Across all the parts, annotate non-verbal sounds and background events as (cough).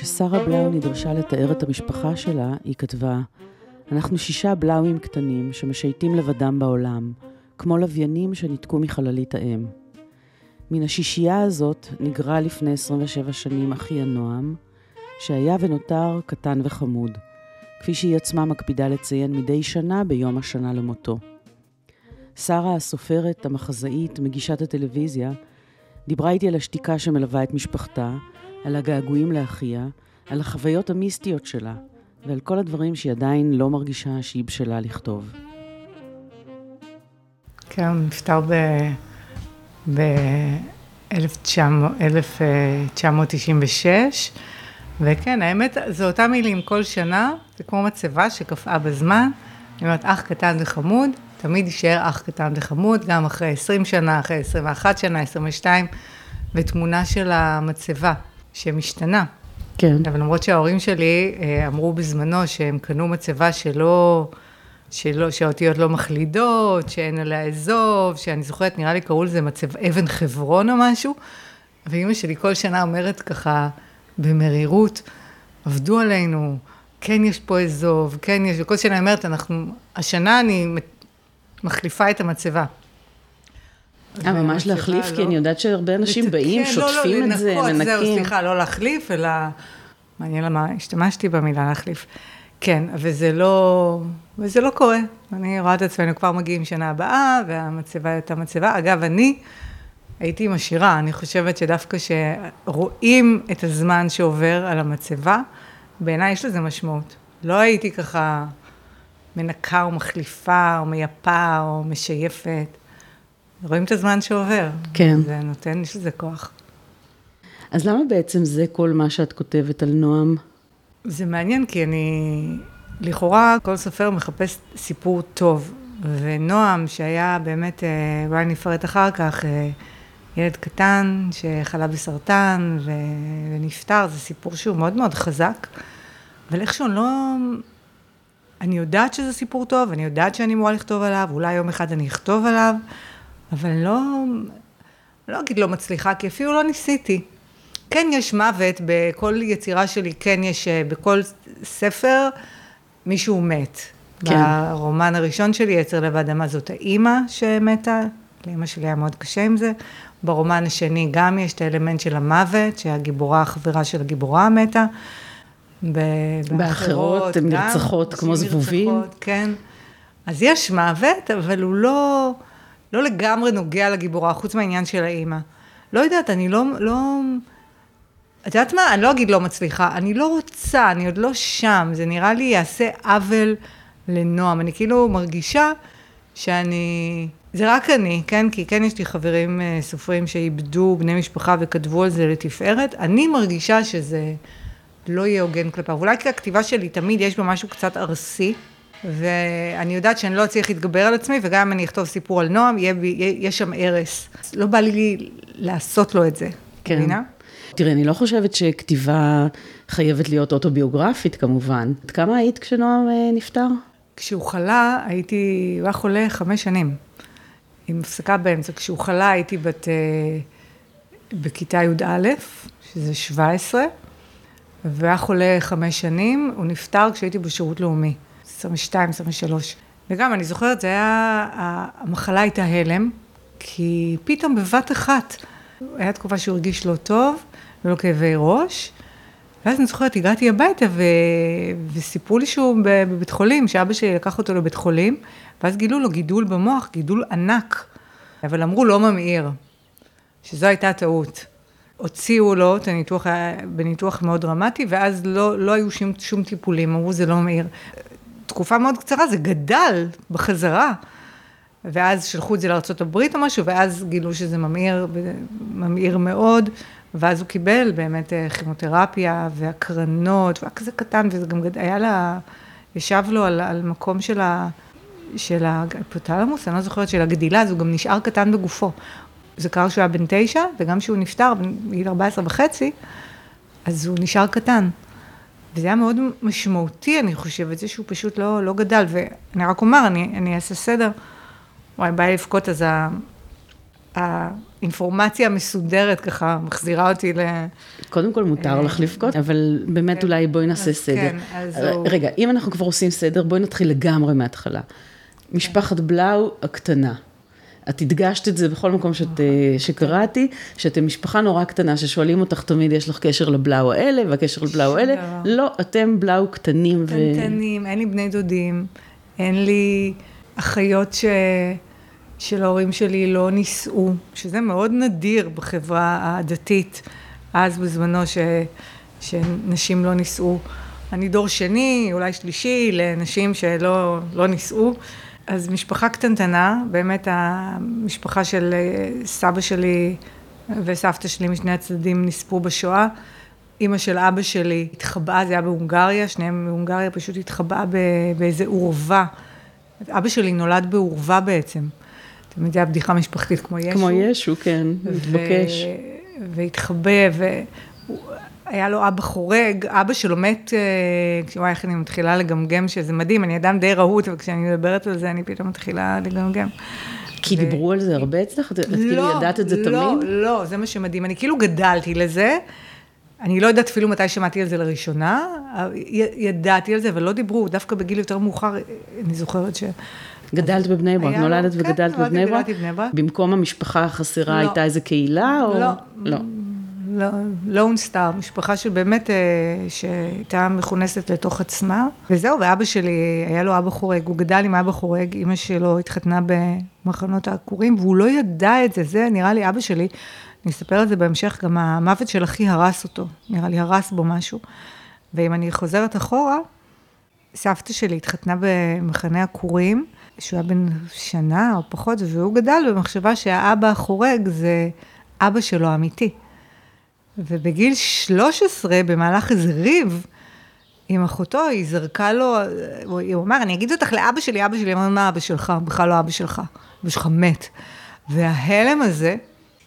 כששרה בלאו נדרשה לתאר את המשפחה שלה, היא כתבה, אנחנו שישה בלאוים קטנים שמשייטים לבדם בעולם, כמו לוויינים שניתקו מחללית האם. מן השישייה הזאת נגרע לפני 27 שנים אחי הנועם, שהיה ונותר קטן וחמוד, כפי שהיא עצמה מקפידה לציין מדי שנה ביום השנה למותו. שרה הסופרת, המחזאית, מגישת הטלוויזיה, דיברה איתי על השתיקה שמלווה את משפחתה, על הגעגועים לאחיה, על החוויות המיסטיות שלה, ועל כל הדברים שהיא עדיין לא מרגישה שהיא בשלה לכתוב. כן, נפטר ב-1996, וכן, האמת, זה אותם מילים כל שנה, זה כמו מצבה שקפאה בזמן. אני אומרת, אח קטן וחמוד, תמיד יישאר אח קטן וחמוד, גם אחרי 20 שנה, אחרי 21 שנה, 22, ותמונה של המצבה שמשתנה. כן. אבל למרות שההורים שלי אה, אמרו בזמנו שהם קנו מצבה שלא, שלא, שהאותיות לא מחלידות, שאין עליה אזוב, שאני זוכרת, נראה לי קראו לזה מצב אבן חברון או משהו, ואימא שלי כל שנה אומרת ככה במרירות, עבדו עלינו, כן יש פה אזוב, כן יש, וכל שנה אומרת, אנחנו, השנה אני מחליפה את המצבה. אה, ממש להחליף? לא... כי אני יודעת שהרבה אנשים באים, שוטפים לא, לא, את זה, מנקים. זהו, סליחה, לא להחליף, אלא... מעניין למה השתמשתי במילה להחליף. כן, וזה לא, וזה לא קורה. אני רואה את עצמנו כבר מגיעים שנה הבאה, והמצבה היא אותה מצבה. אגב, אני הייתי משאירה, אני חושבת שדווקא שרואים את הזמן שעובר על המצבה, בעיניי יש לזה משמעות. לא הייתי ככה מנקה או מחליפה, או מייפה, או משייפת. רואים את הזמן שעובר. כן. זה נותן, יש לזה כוח. אז למה בעצם זה כל מה שאת כותבת על נועם? זה מעניין, כי אני... לכאורה, כל סופר מחפש סיפור טוב. ונועם, שהיה באמת, אה, אולי אני אפרט אחר כך, אה, ילד קטן שחלה בסרטן ונפטר, זה סיפור שהוא מאוד מאוד חזק. אבל איכשהו לא... אני יודעת שזה סיפור טוב, אני יודעת שאני אמורה לכתוב עליו, אולי יום אחד אני אכתוב עליו, אבל לא, לא אגיד לא מצליחה, כי אפילו לא ניסיתי. כן יש מוות, בכל יצירה שלי כן יש, אה, בכל ספר מישהו מת. כן. ברומן הראשון שלי, יצר לב האדמה, זאת האימא שמתה, לאימא שלי היה מאוד קשה עם זה. ברומן השני גם יש את האלמנט של המוות, שהגיבורה, החברה של הגיבורה מתה. באחרות, הן נרצחות כמו זבובים. כן. אז יש מוות, אבל הוא לא... לא לגמרי נוגע לגיבורה, חוץ מהעניין של האימא. לא יודעת, אני לא, לא... את יודעת מה? אני לא אגיד לא מצליחה, אני לא רוצה, אני עוד לא שם, זה נראה לי יעשה עוול לנועם. אני כאילו מרגישה שאני... זה רק אני, כן? כי כן יש לי חברים אה, סופרים שאיבדו בני משפחה וכתבו על זה לתפארת. אני מרגישה שזה לא יהיה הוגן כלפיו. אולי כי הכתיבה שלי תמיד יש בה משהו קצת ארסי. ואני יודעת שאני לא אצליח להתגבר על עצמי, וגם אם אני אכתוב סיפור על נועם, יהיה, יהיה שם הרס. לא בא לי לעשות לו את זה, כן. מבינה? תראי, אני לא חושבת שכתיבה חייבת להיות אוטוביוגרפית כמובן. עד כמה היית כשנועם אה, נפטר? כשהוא חלה, הייתי, הוא היה חולה חמש שנים, עם הפסקה באמצע. כשהוא חלה הייתי בת, אה, בכיתה י"א, שזה 17, והוא היה חולה חמש שנים, הוא נפטר כשהייתי בשירות לאומי. 22, 23. וגם, אני זוכרת, זה היה, המחלה הייתה הלם, כי פתאום בבת אחת, היה תקופה שהוא הרגיש לא טוב, ולא כאבי ראש, ואז אני זוכרת, הגעתי הביתה ו... וסיפרו לי שהוא בבית חולים, שאבא שלי לקח אותו לבית חולים, ואז גילו לו גידול במוח, גידול ענק, אבל אמרו לא ממאיר, שזו הייתה טעות. הוציאו לו את הניתוח, בניתוח מאוד דרמטי, ואז לא, לא היו שום, שום טיפולים, אמרו זה לא מאיר. תקופה מאוד קצרה, זה גדל בחזרה. ואז שלחו את זה לארה"ב או משהו, ואז גילו שזה ממאיר, ממאיר מאוד, ואז הוא קיבל באמת אה, כימותרפיה והקרנות, והיה כזה קטן, וזה גם. היה לה, ישב לו על, על מקום של ה... של ההיפותלמוס, אני לא זוכרת, של הגדילה, אז הוא גם נשאר קטן בגופו. זה קרה כשהוא היה בן תשע, וגם כשהוא נפטר בגיל 14 וחצי, אז הוא נשאר קטן. וזה היה מאוד משמעותי, אני חושבת, זה שהוא פשוט לא, לא גדל, ואני רק אומר, אני, אני אעשה סדר. וואי, בא לי לבכות, אז האינפורמציה המסודרת ככה מחזירה אותי ל... קודם כל מותר לך לבכות, אבל באמת כן. אולי בואי נעשה אז סדר. כן, אז ר- הוא- רגע, אם אנחנו כבר עושים סדר, בואי נתחיל לגמרי מההתחלה. משפחת בלאו הקטנה. את הדגשת את זה בכל מקום שאת. אה, שקראתי, שאתם משפחה נורא קטנה, ששואלים אותך תמיד, יש לך קשר לבלאו האלה, והקשר לבלאו האלה. דבר. לא, אתם בלאו קטנים ו... קטנטנים, אין לי בני דודים, אין לי אחיות ש... של ההורים שלי לא נישאו, שזה מאוד נדיר בחברה הדתית, אז בזמנו ש... שנשים לא נישאו. אני דור שני, אולי שלישי, לנשים שלא לא נישאו. אז משפחה קטנטנה, באמת המשפחה של אה, סבא שלי וסבתא שלי משני הצדדים נספו בשואה. אימא של אבא שלי התחבאה, זה היה בהונגריה, שניהם בהונגריה, פשוט התחבאה באיזה עורבה. אבא שלי נולד בעורבה בעצם. תמיד זה היה בדיחה משפחתית כמו ישו. כמו ישו, כן, ו- מתבקש. והתחבא, והיה לו אבא חורג, אבא שלו מת, אה, וואי, איך אני מתחילה לגמגם, שזה מדהים, אני אדם די רהוט, וכשאני מדברת על זה, אני פתאום מתחילה לגמגם. כי ו- דיברו על זה הרבה אצלך? את כאילו לא, ידעת את זה לא, תמיד? לא, זה מה שמדהים. אני כאילו גדלתי לזה. אני לא יודעת אפילו מתי שמעתי על זה לראשונה, ידעתי על זה, אבל לא דיברו, דווקא בגיל יותר מאוחר, אני זוכרת ש... גדלת בבני ברק, היה נולדת כן, וגדלת בבני ברק. במקום המשפחה החסרה לא. הייתה איזה קהילה? או... לא. לא. לא, לון סטאר, משפחה שבאמת, אה, שהייתה מכונסת לתוך עצמה. וזהו, ואבא שלי, היה לו אבא חורג, הוא גדל עם אבא חורג, אימא שלו התחתנה במחנות העקורים, והוא לא ידע את זה, זה נראה לי אבא שלי, אני אספר על זה בהמשך, גם המוות של אחי הרס אותו, נראה לי הרס בו משהו. ואם אני חוזרת אחורה, סבתא שלי התחתנה במחנה עקורים, שהוא היה בן שנה או פחות, והוא גדל במחשבה שהאבא החורג זה אבא שלו האמיתי. ובגיל 13, במהלך איזה ריב עם אחותו, היא זרקה לו, הוא אמר, אני אגיד אותך לאבא שלי, אבא שלי, אמר, מה אבא שלך? בכלל לא אבא שלך, אבא שלך מת. וההלם הזה,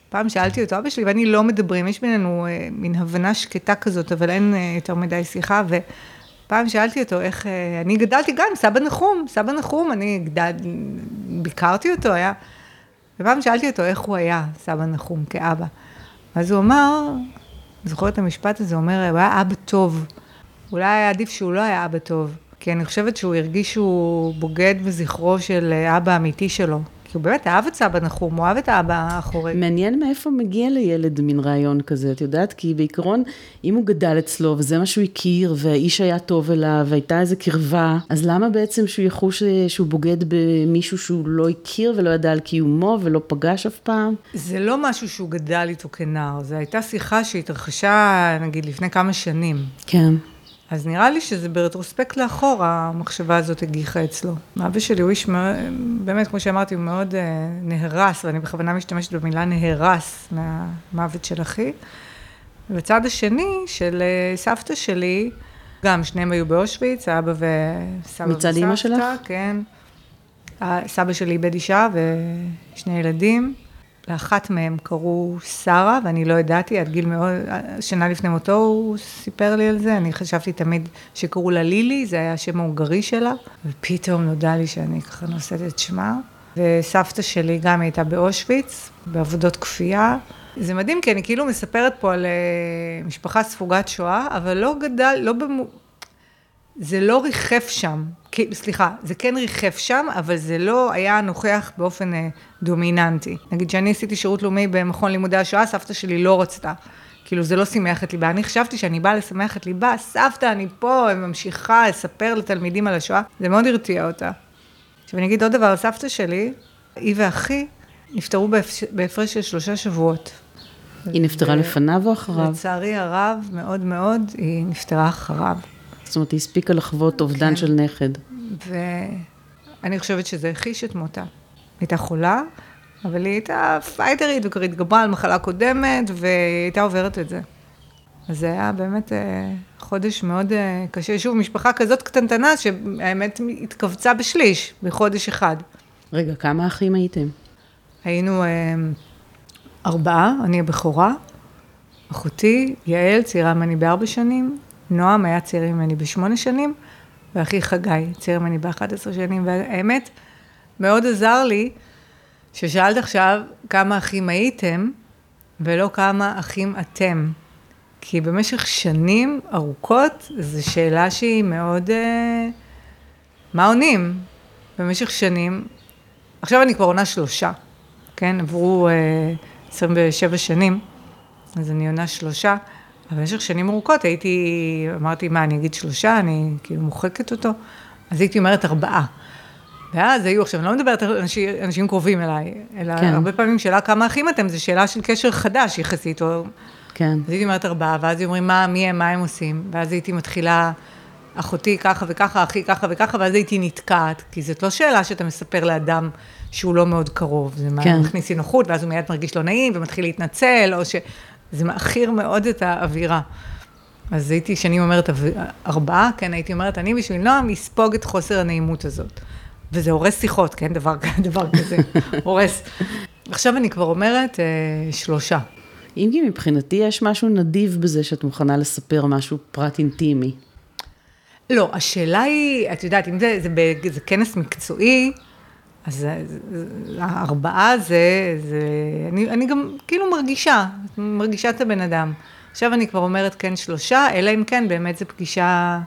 פעם שאלתי אותו, אבא שלי ואני לא מדברים, יש בינינו אה, מין הבנה שקטה כזאת, אבל אין אה, יותר מדי שיחה, ופעם שאלתי אותו איך, אה, אני גדלתי גם סבא נחום, סבא נחום, אני גדל, ביקרתי אותו, היה, ופעם שאלתי אותו איך הוא היה, סבא נחום, כאבא. אז הוא אמר, אני זוכרת את המשפט הזה, הוא אומר, הוא היה אבא טוב. אולי היה עדיף שהוא לא היה אבא טוב, כי אני חושבת שהוא הרגיש שהוא בוגד בזכרו של אבא האמיתי שלו. כי הוא באמת אהב את סבא נחום, הוא אהב את האבא החורג. מעניין מאיפה מגיע לילד מין רעיון כזה, את יודעת? כי בעיקרון, אם הוא גדל אצלו וזה מה שהוא הכיר, והאיש היה טוב אליו, והייתה איזו קרבה, אז למה בעצם שהוא יחוש אה, שהוא בוגד במישהו שהוא לא הכיר ולא ידע על קיומו ולא פגש אף פעם? זה לא משהו שהוא גדל איתו כנער, זו הייתה שיחה שהתרחשה, נגיד, לפני כמה שנים. כן. אז נראה לי שזה ברטרוספקט לאחור, המחשבה הזאת הגיחה אצלו. אבא שלי הוא איש מאוד, באמת, כמו שאמרתי, הוא מאוד אה, נהרס, ואני בכוונה משתמשת במילה נהרס מהמוות של אחי. ובצד השני, של אה, סבתא שלי, גם שניהם היו באושוויץ, האבא וסבא מצד וסבתא. אימא שלך? כן. סבא שלי איבד אישה ושני ילדים. לאחת מהם קראו שרה, ואני לא ידעתי, עד גיל מאוד, שנה לפני מותו הוא סיפר לי על זה, אני חשבתי תמיד שקראו לה לילי, זה היה השם ההונגרי שלה, ופתאום נודע לי שאני ככה נושאת את שמה. וסבתא שלי גם הייתה באושוויץ, בעבודות כפייה. זה מדהים, כי אני כאילו מספרת פה על אה, משפחה ספוגת שואה, אבל לא גדל, לא במו... זה לא ריחף שם, סליחה, זה כן ריחף שם, אבל זה לא היה נוכח באופן אה, דומיננטי. נגיד שאני עשיתי שירות לאומי במכון לימודי השואה, סבתא שלי לא רצתה. כאילו, זה לא שימח את ליבה. אני חשבתי שאני באה לשמח את ליבה, סבתא, אני פה, אני ממשיכה לספר לתלמידים על השואה. זה מאוד הרתיע אותה. עכשיו, אני אגיד עוד דבר על סבתא שלי, היא ואחי נפטרו בהפרש של שלושה שבועות. היא נפטרה ו- לפניו או אחריו? לצערי הרב, מאוד מאוד, היא נפטרה אחריו. זאת אומרת, היא הספיקה לחוות אובדן כן. של נכד. ואני חושבת שזה הכחיש את מותה. היא הייתה חולה, אבל היא הייתה פייטרית, וכבר התגברה על מחלה קודמת, והיא הייתה עוברת את זה. אז זה היה באמת אה, חודש מאוד אה, קשה. שוב, משפחה כזאת קטנטנה, שהאמת התכווצה בשליש, בחודש אחד. רגע, כמה אחים הייתם? היינו אה, ארבעה, אני הבכורה, אחותי, יעל, צעירה ממני בארבע שנים, נועם היה צעיר ממני בשמונה שנים, ואחי חגי, צעיר ממני ב-11 שנים, והאמת, מאוד עזר לי ששאלת עכשיו כמה אחים הייתם, ולא כמה אחים אתם. כי במשך שנים ארוכות, זו שאלה שהיא מאוד... אה, מה עונים? במשך שנים, עכשיו אני כבר עונה שלושה, כן? עברו אה, 27 שנים, אז אני עונה שלושה, במשך שנים ארוכות הייתי, אמרתי, מה, אני אגיד שלושה, אני כאילו מוחקת אותו? אז הייתי אומרת ארבעה. ואז היו, עכשיו, אני לא מדברת על אנשים, אנשים קרובים אליי, אלא כן. הרבה פעמים שאלה כמה אחים אתם, זו שאלה של קשר חדש יחסית, או... כן. אז הייתי אומרת ארבעה, ואז אומרים, מה, מי הם, מה הם עושים? ואז הייתי מתחילה, אחותי ככה וככה, אחי ככה וככה, ואז הייתי נתקעת, כי זאת לא שאלה שאתה מספר לאדם שהוא לא מאוד קרוב, זה כן. מכניס אי נוחות, ואז הוא מיד מרגיש לא נעים ומתחיל להתנצל, או ש... זה מעכיר מאוד את האווירה. אז הייתי שנים אומרת ארבעה, כן, הייתי אומרת, אני בשביל נועם אספוג את חוסר הנעימות הזאת. וזה הורס שיחות, כן, דבר, (laughs) דבר כזה, הורס. עכשיו אני כבר אומרת אה, שלושה. אם כי מבחינתי יש משהו נדיב בזה שאת מוכנה לספר משהו פרט אינטימי. לא, השאלה היא, את יודעת, אם זה, זה, זה, זה כנס מקצועי, אז הארבעה זה, זה אני, אני גם כאילו מרגישה, מרגישה את הבן אדם. עכשיו אני כבר אומרת כן שלושה, אלא אם כן באמת זו פגישה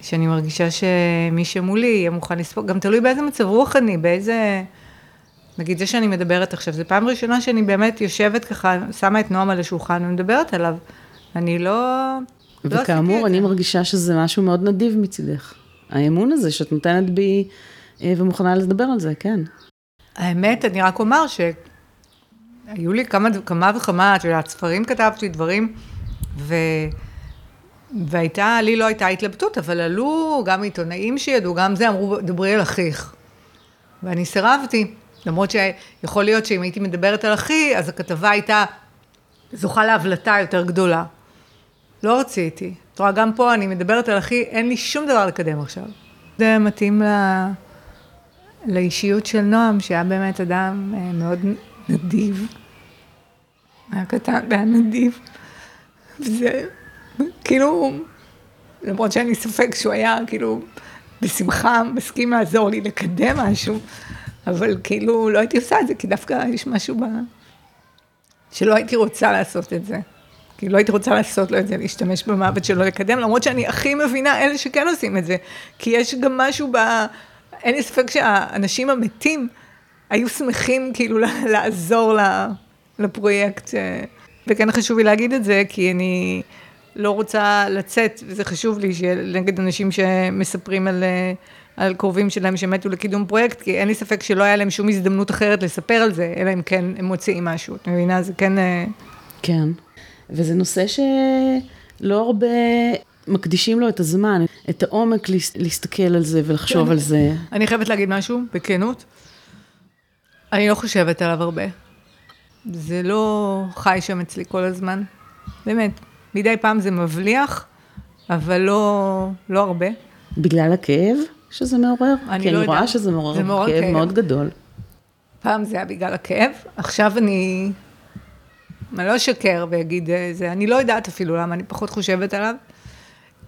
שאני מרגישה שמי שמולי יהיה מוכן לספוג, גם תלוי באיזה מצב רוח אני, באיזה... נגיד זה שאני מדברת עכשיו, זו פעם ראשונה שאני באמת יושבת ככה, שמה את נועם על השולחן ומדברת עליו. אני לא... לא וכאמור, לא אני מרגישה שזה משהו מאוד נדיב מצידך. האמון הזה שאת נותנת בי ומוכנה לדבר על זה, כן. האמת, אני רק אומר שהיו לי כמה, כמה וכמה, את יודעת, ספרים כתבתי, דברים, ו... והייתה, לי לא הייתה התלבטות, אבל עלו גם עיתונאים שידעו, גם זה, אמרו, דברי על אחיך. ואני סירבתי, למרות שיכול להיות שאם הייתי מדברת על אחי, אז הכתבה הייתה זוכה להבלטה יותר גדולה. לא רציתי. את רואה, גם פה אני מדברת על אחי, אין לי שום דבר לקדם עכשיו. זה מתאים ל... לאישיות של נועם, שהיה באמת אדם אה, מאוד נדיב. היה קטן והיה נדיב. וזה כאילו, למרות שאין לי ספק שהוא היה כאילו בשמחה מסכים לעזור לי לקדם משהו, אבל כאילו לא הייתי עושה את זה, כי דווקא יש משהו ב... שלא הייתי רוצה לעשות את זה. כי לא הייתי רוצה לעשות לו את זה, להשתמש במוות שלו לקדם, למרות שאני הכי מבינה אלה שכן עושים את זה. כי יש גם משהו ב... אין לי ספק שהאנשים המתים היו שמחים כאילו לעזור לפרויקט. וכן חשוב לי להגיד את זה, כי אני לא רוצה לצאת, וזה חשוב לי, נגד אנשים שמספרים על, על קרובים שלהם שמתו לקידום פרויקט, כי אין לי ספק שלא היה להם שום הזדמנות אחרת לספר על זה, אלא אם כן הם מוציאים משהו. את מבינה? זה כן... אה, כן. וזה נושא שלא הרבה מקדישים לו את הזמן, את העומק להסתכל על זה ולחשוב כן. על זה. אני חייבת להגיד משהו, בכנות. אני לא חושבת עליו הרבה. זה לא חי שם אצלי כל הזמן, באמת. מדי פעם זה מבליח, אבל לא, לא הרבה. בגלל הכאב שזה מעורר? אני לא. כי אני רואה שזה מעורר, זה מעורר כאב, כאב מאוד גדול. פעם זה היה בגלל הכאב, עכשיו אני... אני לא אשקר ואגיד אה, זה, אני לא יודעת אפילו למה, אני פחות חושבת עליו.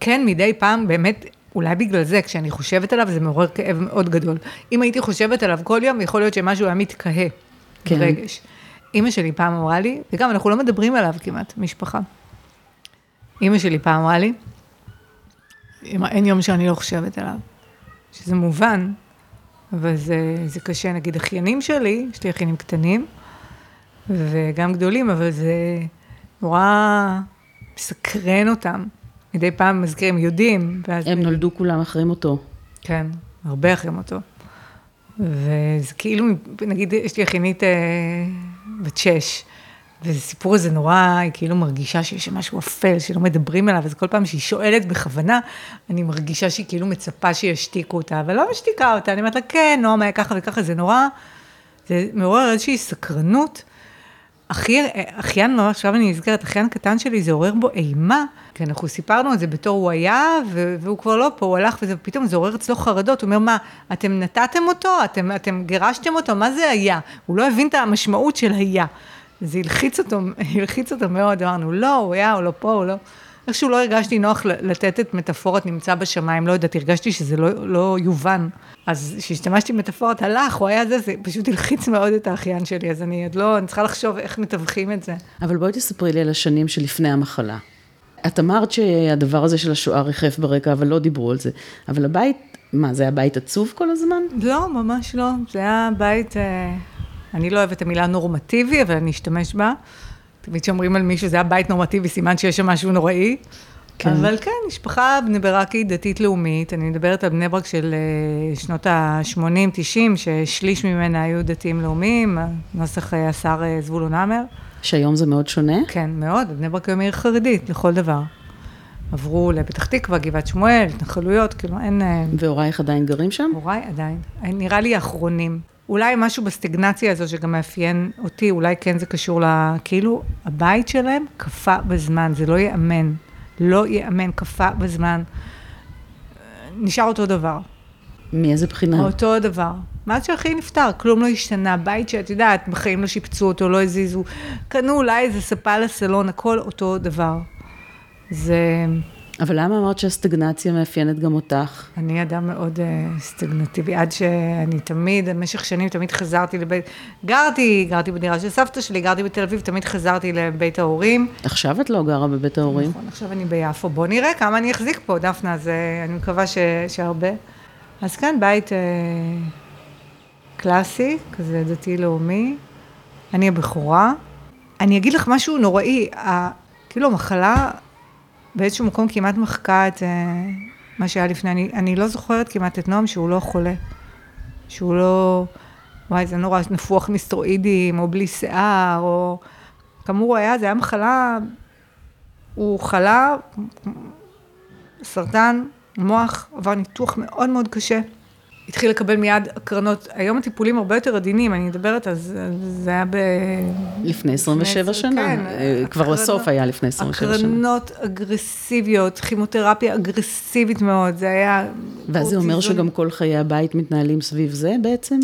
כן, מדי פעם, באמת, אולי בגלל זה, כשאני חושבת עליו, זה מעורר כאב מאוד גדול. אם הייתי חושבת עליו כל יום, יכול להיות שמשהו היה מתקהה כן. ברגש. אימא שלי פעם אמרה לי, וגם אנחנו לא מדברים עליו כמעט, משפחה. אימא שלי פעם אמרה לי, אין יום שאני לא חושבת עליו, שזה מובן, אבל זה, זה קשה, נגיד אחיינים שלי, יש לי אחיינים קטנים, וגם גדולים, אבל זה נורא מסקרן אותם. מדי פעם מזכירים, יודעים. ואז הם נולדו כולם אחרי מותו. כן, הרבה אחרי מותו. וזה כאילו, נגיד, יש לי אחיינית אה, בת שש, וסיפור הזה נורא, היא כאילו מרגישה שיש משהו אפל, שלא מדברים עליו, אז כל פעם שהיא שואלת בכוונה, אני מרגישה שהיא כאילו מצפה שישתיקו אותה, אבל לא משתיקה אותה, אני אומרת לה, כן, נועם היה ככה וככה, זה נורא, זה מעורר איזושהי סקרנות. אחי, אחיין, לא, עכשיו אני נזכרת, אחיין קטן שלי, זה עורר בו אימה, כי אנחנו סיפרנו את זה בתור הוא היה, והוא כבר לא פה, הוא הלך וזה, ופתאום זה עורר אצלו חרדות, הוא אומר, מה, אתם נתתם אותו? אתם, אתם גירשתם אותו? מה זה היה? הוא לא הבין את המשמעות של היה. זה הלחיץ אותו, (laughs) הלחיץ אותו מאוד, אמרנו, לא, הוא היה, הוא לא פה, הוא לא... איכשהו לא הרגשתי נוח לתת את מטאפורת נמצא בשמיים, לא יודעת, הרגשתי שזה לא, לא יובן. אז כשהשתמשתי במטאפורת הלך, הוא היה זה, זה פשוט הלחיץ מאוד את האחיין שלי, אז אני עוד לא, אני צריכה לחשוב איך מתווכים את זה. אבל בואי תספרי לי על השנים שלפני המחלה. את אמרת שהדבר הזה של השואה ריחף ברקע, אבל לא דיברו על זה. אבל הבית, מה, זה היה בית עצוב כל הזמן? לא, ממש לא. זה היה בית, אה, אני לא אוהבת את המילה נורמטיבי, אבל אני אשתמש בה. תמיד כשאומרים על מישהו, זה היה בית נורמטיבי, סימן שיש שם משהו נוראי. כן. אבל כן, משפחה בני ברקית דתית-לאומית, אני מדברת על בני ברק של אה, שנות ה-80-90, ששליש ממנה היו דתיים-לאומיים, נוסח אה, השר אה, זבולון המר. שהיום זה מאוד שונה? כן, מאוד, בני ברק היום עיר חרדית לכל דבר. עברו לפתח תקווה, גבעת שמואל, התנחלויות, כאילו אין... והורייך עדיין גרים שם? הוריי עדיין. נראה לי האחרונים. אולי משהו בסטגנציה הזו שגם מאפיין אותי, אולי כן זה קשור ל... כאילו, הבית שלהם קפא בזמן, זה לא ייאמן. לא ייאמן, קפא בזמן. נשאר אותו דבר. מאיזה בחינה? אותו דבר. מאז שאחי נפטר, כלום לא השתנה. בית שאת יודעת, בחיים לא שיפצו אותו, לא הזיזו. קנו אולי איזה ספה לסלון, הכל אותו דבר. זה... אבל למה אמרת שהסטגנציה מאפיינת גם אותך? אני אדם מאוד uh, סטגנטיבי, עד שאני תמיד, במשך שנים תמיד חזרתי לבית, גרתי, גרתי בדירה של סבתא שלי, גרתי בתל אביב, תמיד חזרתי לבית ההורים. עכשיו את לא גרה בבית ההורים? נכון, עכשיו אני ביפו. בוא נראה כמה אני אחזיק פה, דפנה, אז uh, אני מקווה ש, שהרבה. אז כן, בית uh, קלאסי, כזה דתי-לאומי. אני הבכורה. אני אגיד לך משהו נוראי, כאילו המחלה באיזשהו מקום כמעט מחקה את uh, מה שהיה לפני. אני, אני לא זוכרת כמעט את נועם שהוא לא חולה. שהוא לא... וואי, זה נורא נפוח מסטרואידים, או בלי שיער, או... כאמור הוא היה, זה היה מחלה... הוא חלה, סרטן, מוח, עבר ניתוח מאוד מאוד קשה. התחיל לקבל מיד הקרנות, היום הטיפולים הרבה יותר עדינים, אני מדברת, אז זה היה ב... לפני 27 שנה, כן, אה, כבר הקרנות, בסוף היה לפני 27 שנה. הקרנות אגרסיביות, כימותרפיה אגרסיבית מאוד, זה היה... ואז זה אומר שגם כל חיי הבית מתנהלים סביב זה בעצם?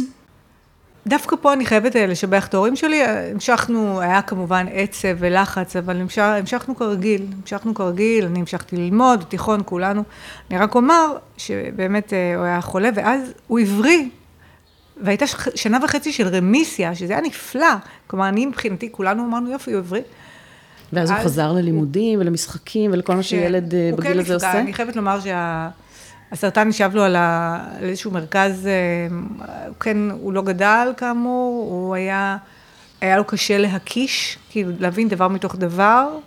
דווקא פה אני חייבת אה, לשבח את ההורים שלי, המשכנו, היה כמובן עצב ולחץ, אבל המשך, המשכנו כרגיל, המשכנו כרגיל, אני המשכתי ללמוד, תיכון, כולנו. אני רק אומר שבאמת אה, הוא היה חולה, ואז הוא הבריא, והייתה שנה וחצי של רמיסיה, שזה היה נפלא. כלומר, אני מבחינתי, כולנו אמרנו, יופי, הוא הבריא. ואז הוא חזר ללימודים ולמשחקים ולכל מה כן, שילד אה, בגיל כן הזה עושה? אני חייבת לומר שה... הסרטן ישב לו על, ה... על איזשהו מרכז, אה, כן, הוא לא גדל כאמור, הוא היה, היה לו קשה להקיש, כאילו להבין דבר מתוך דבר.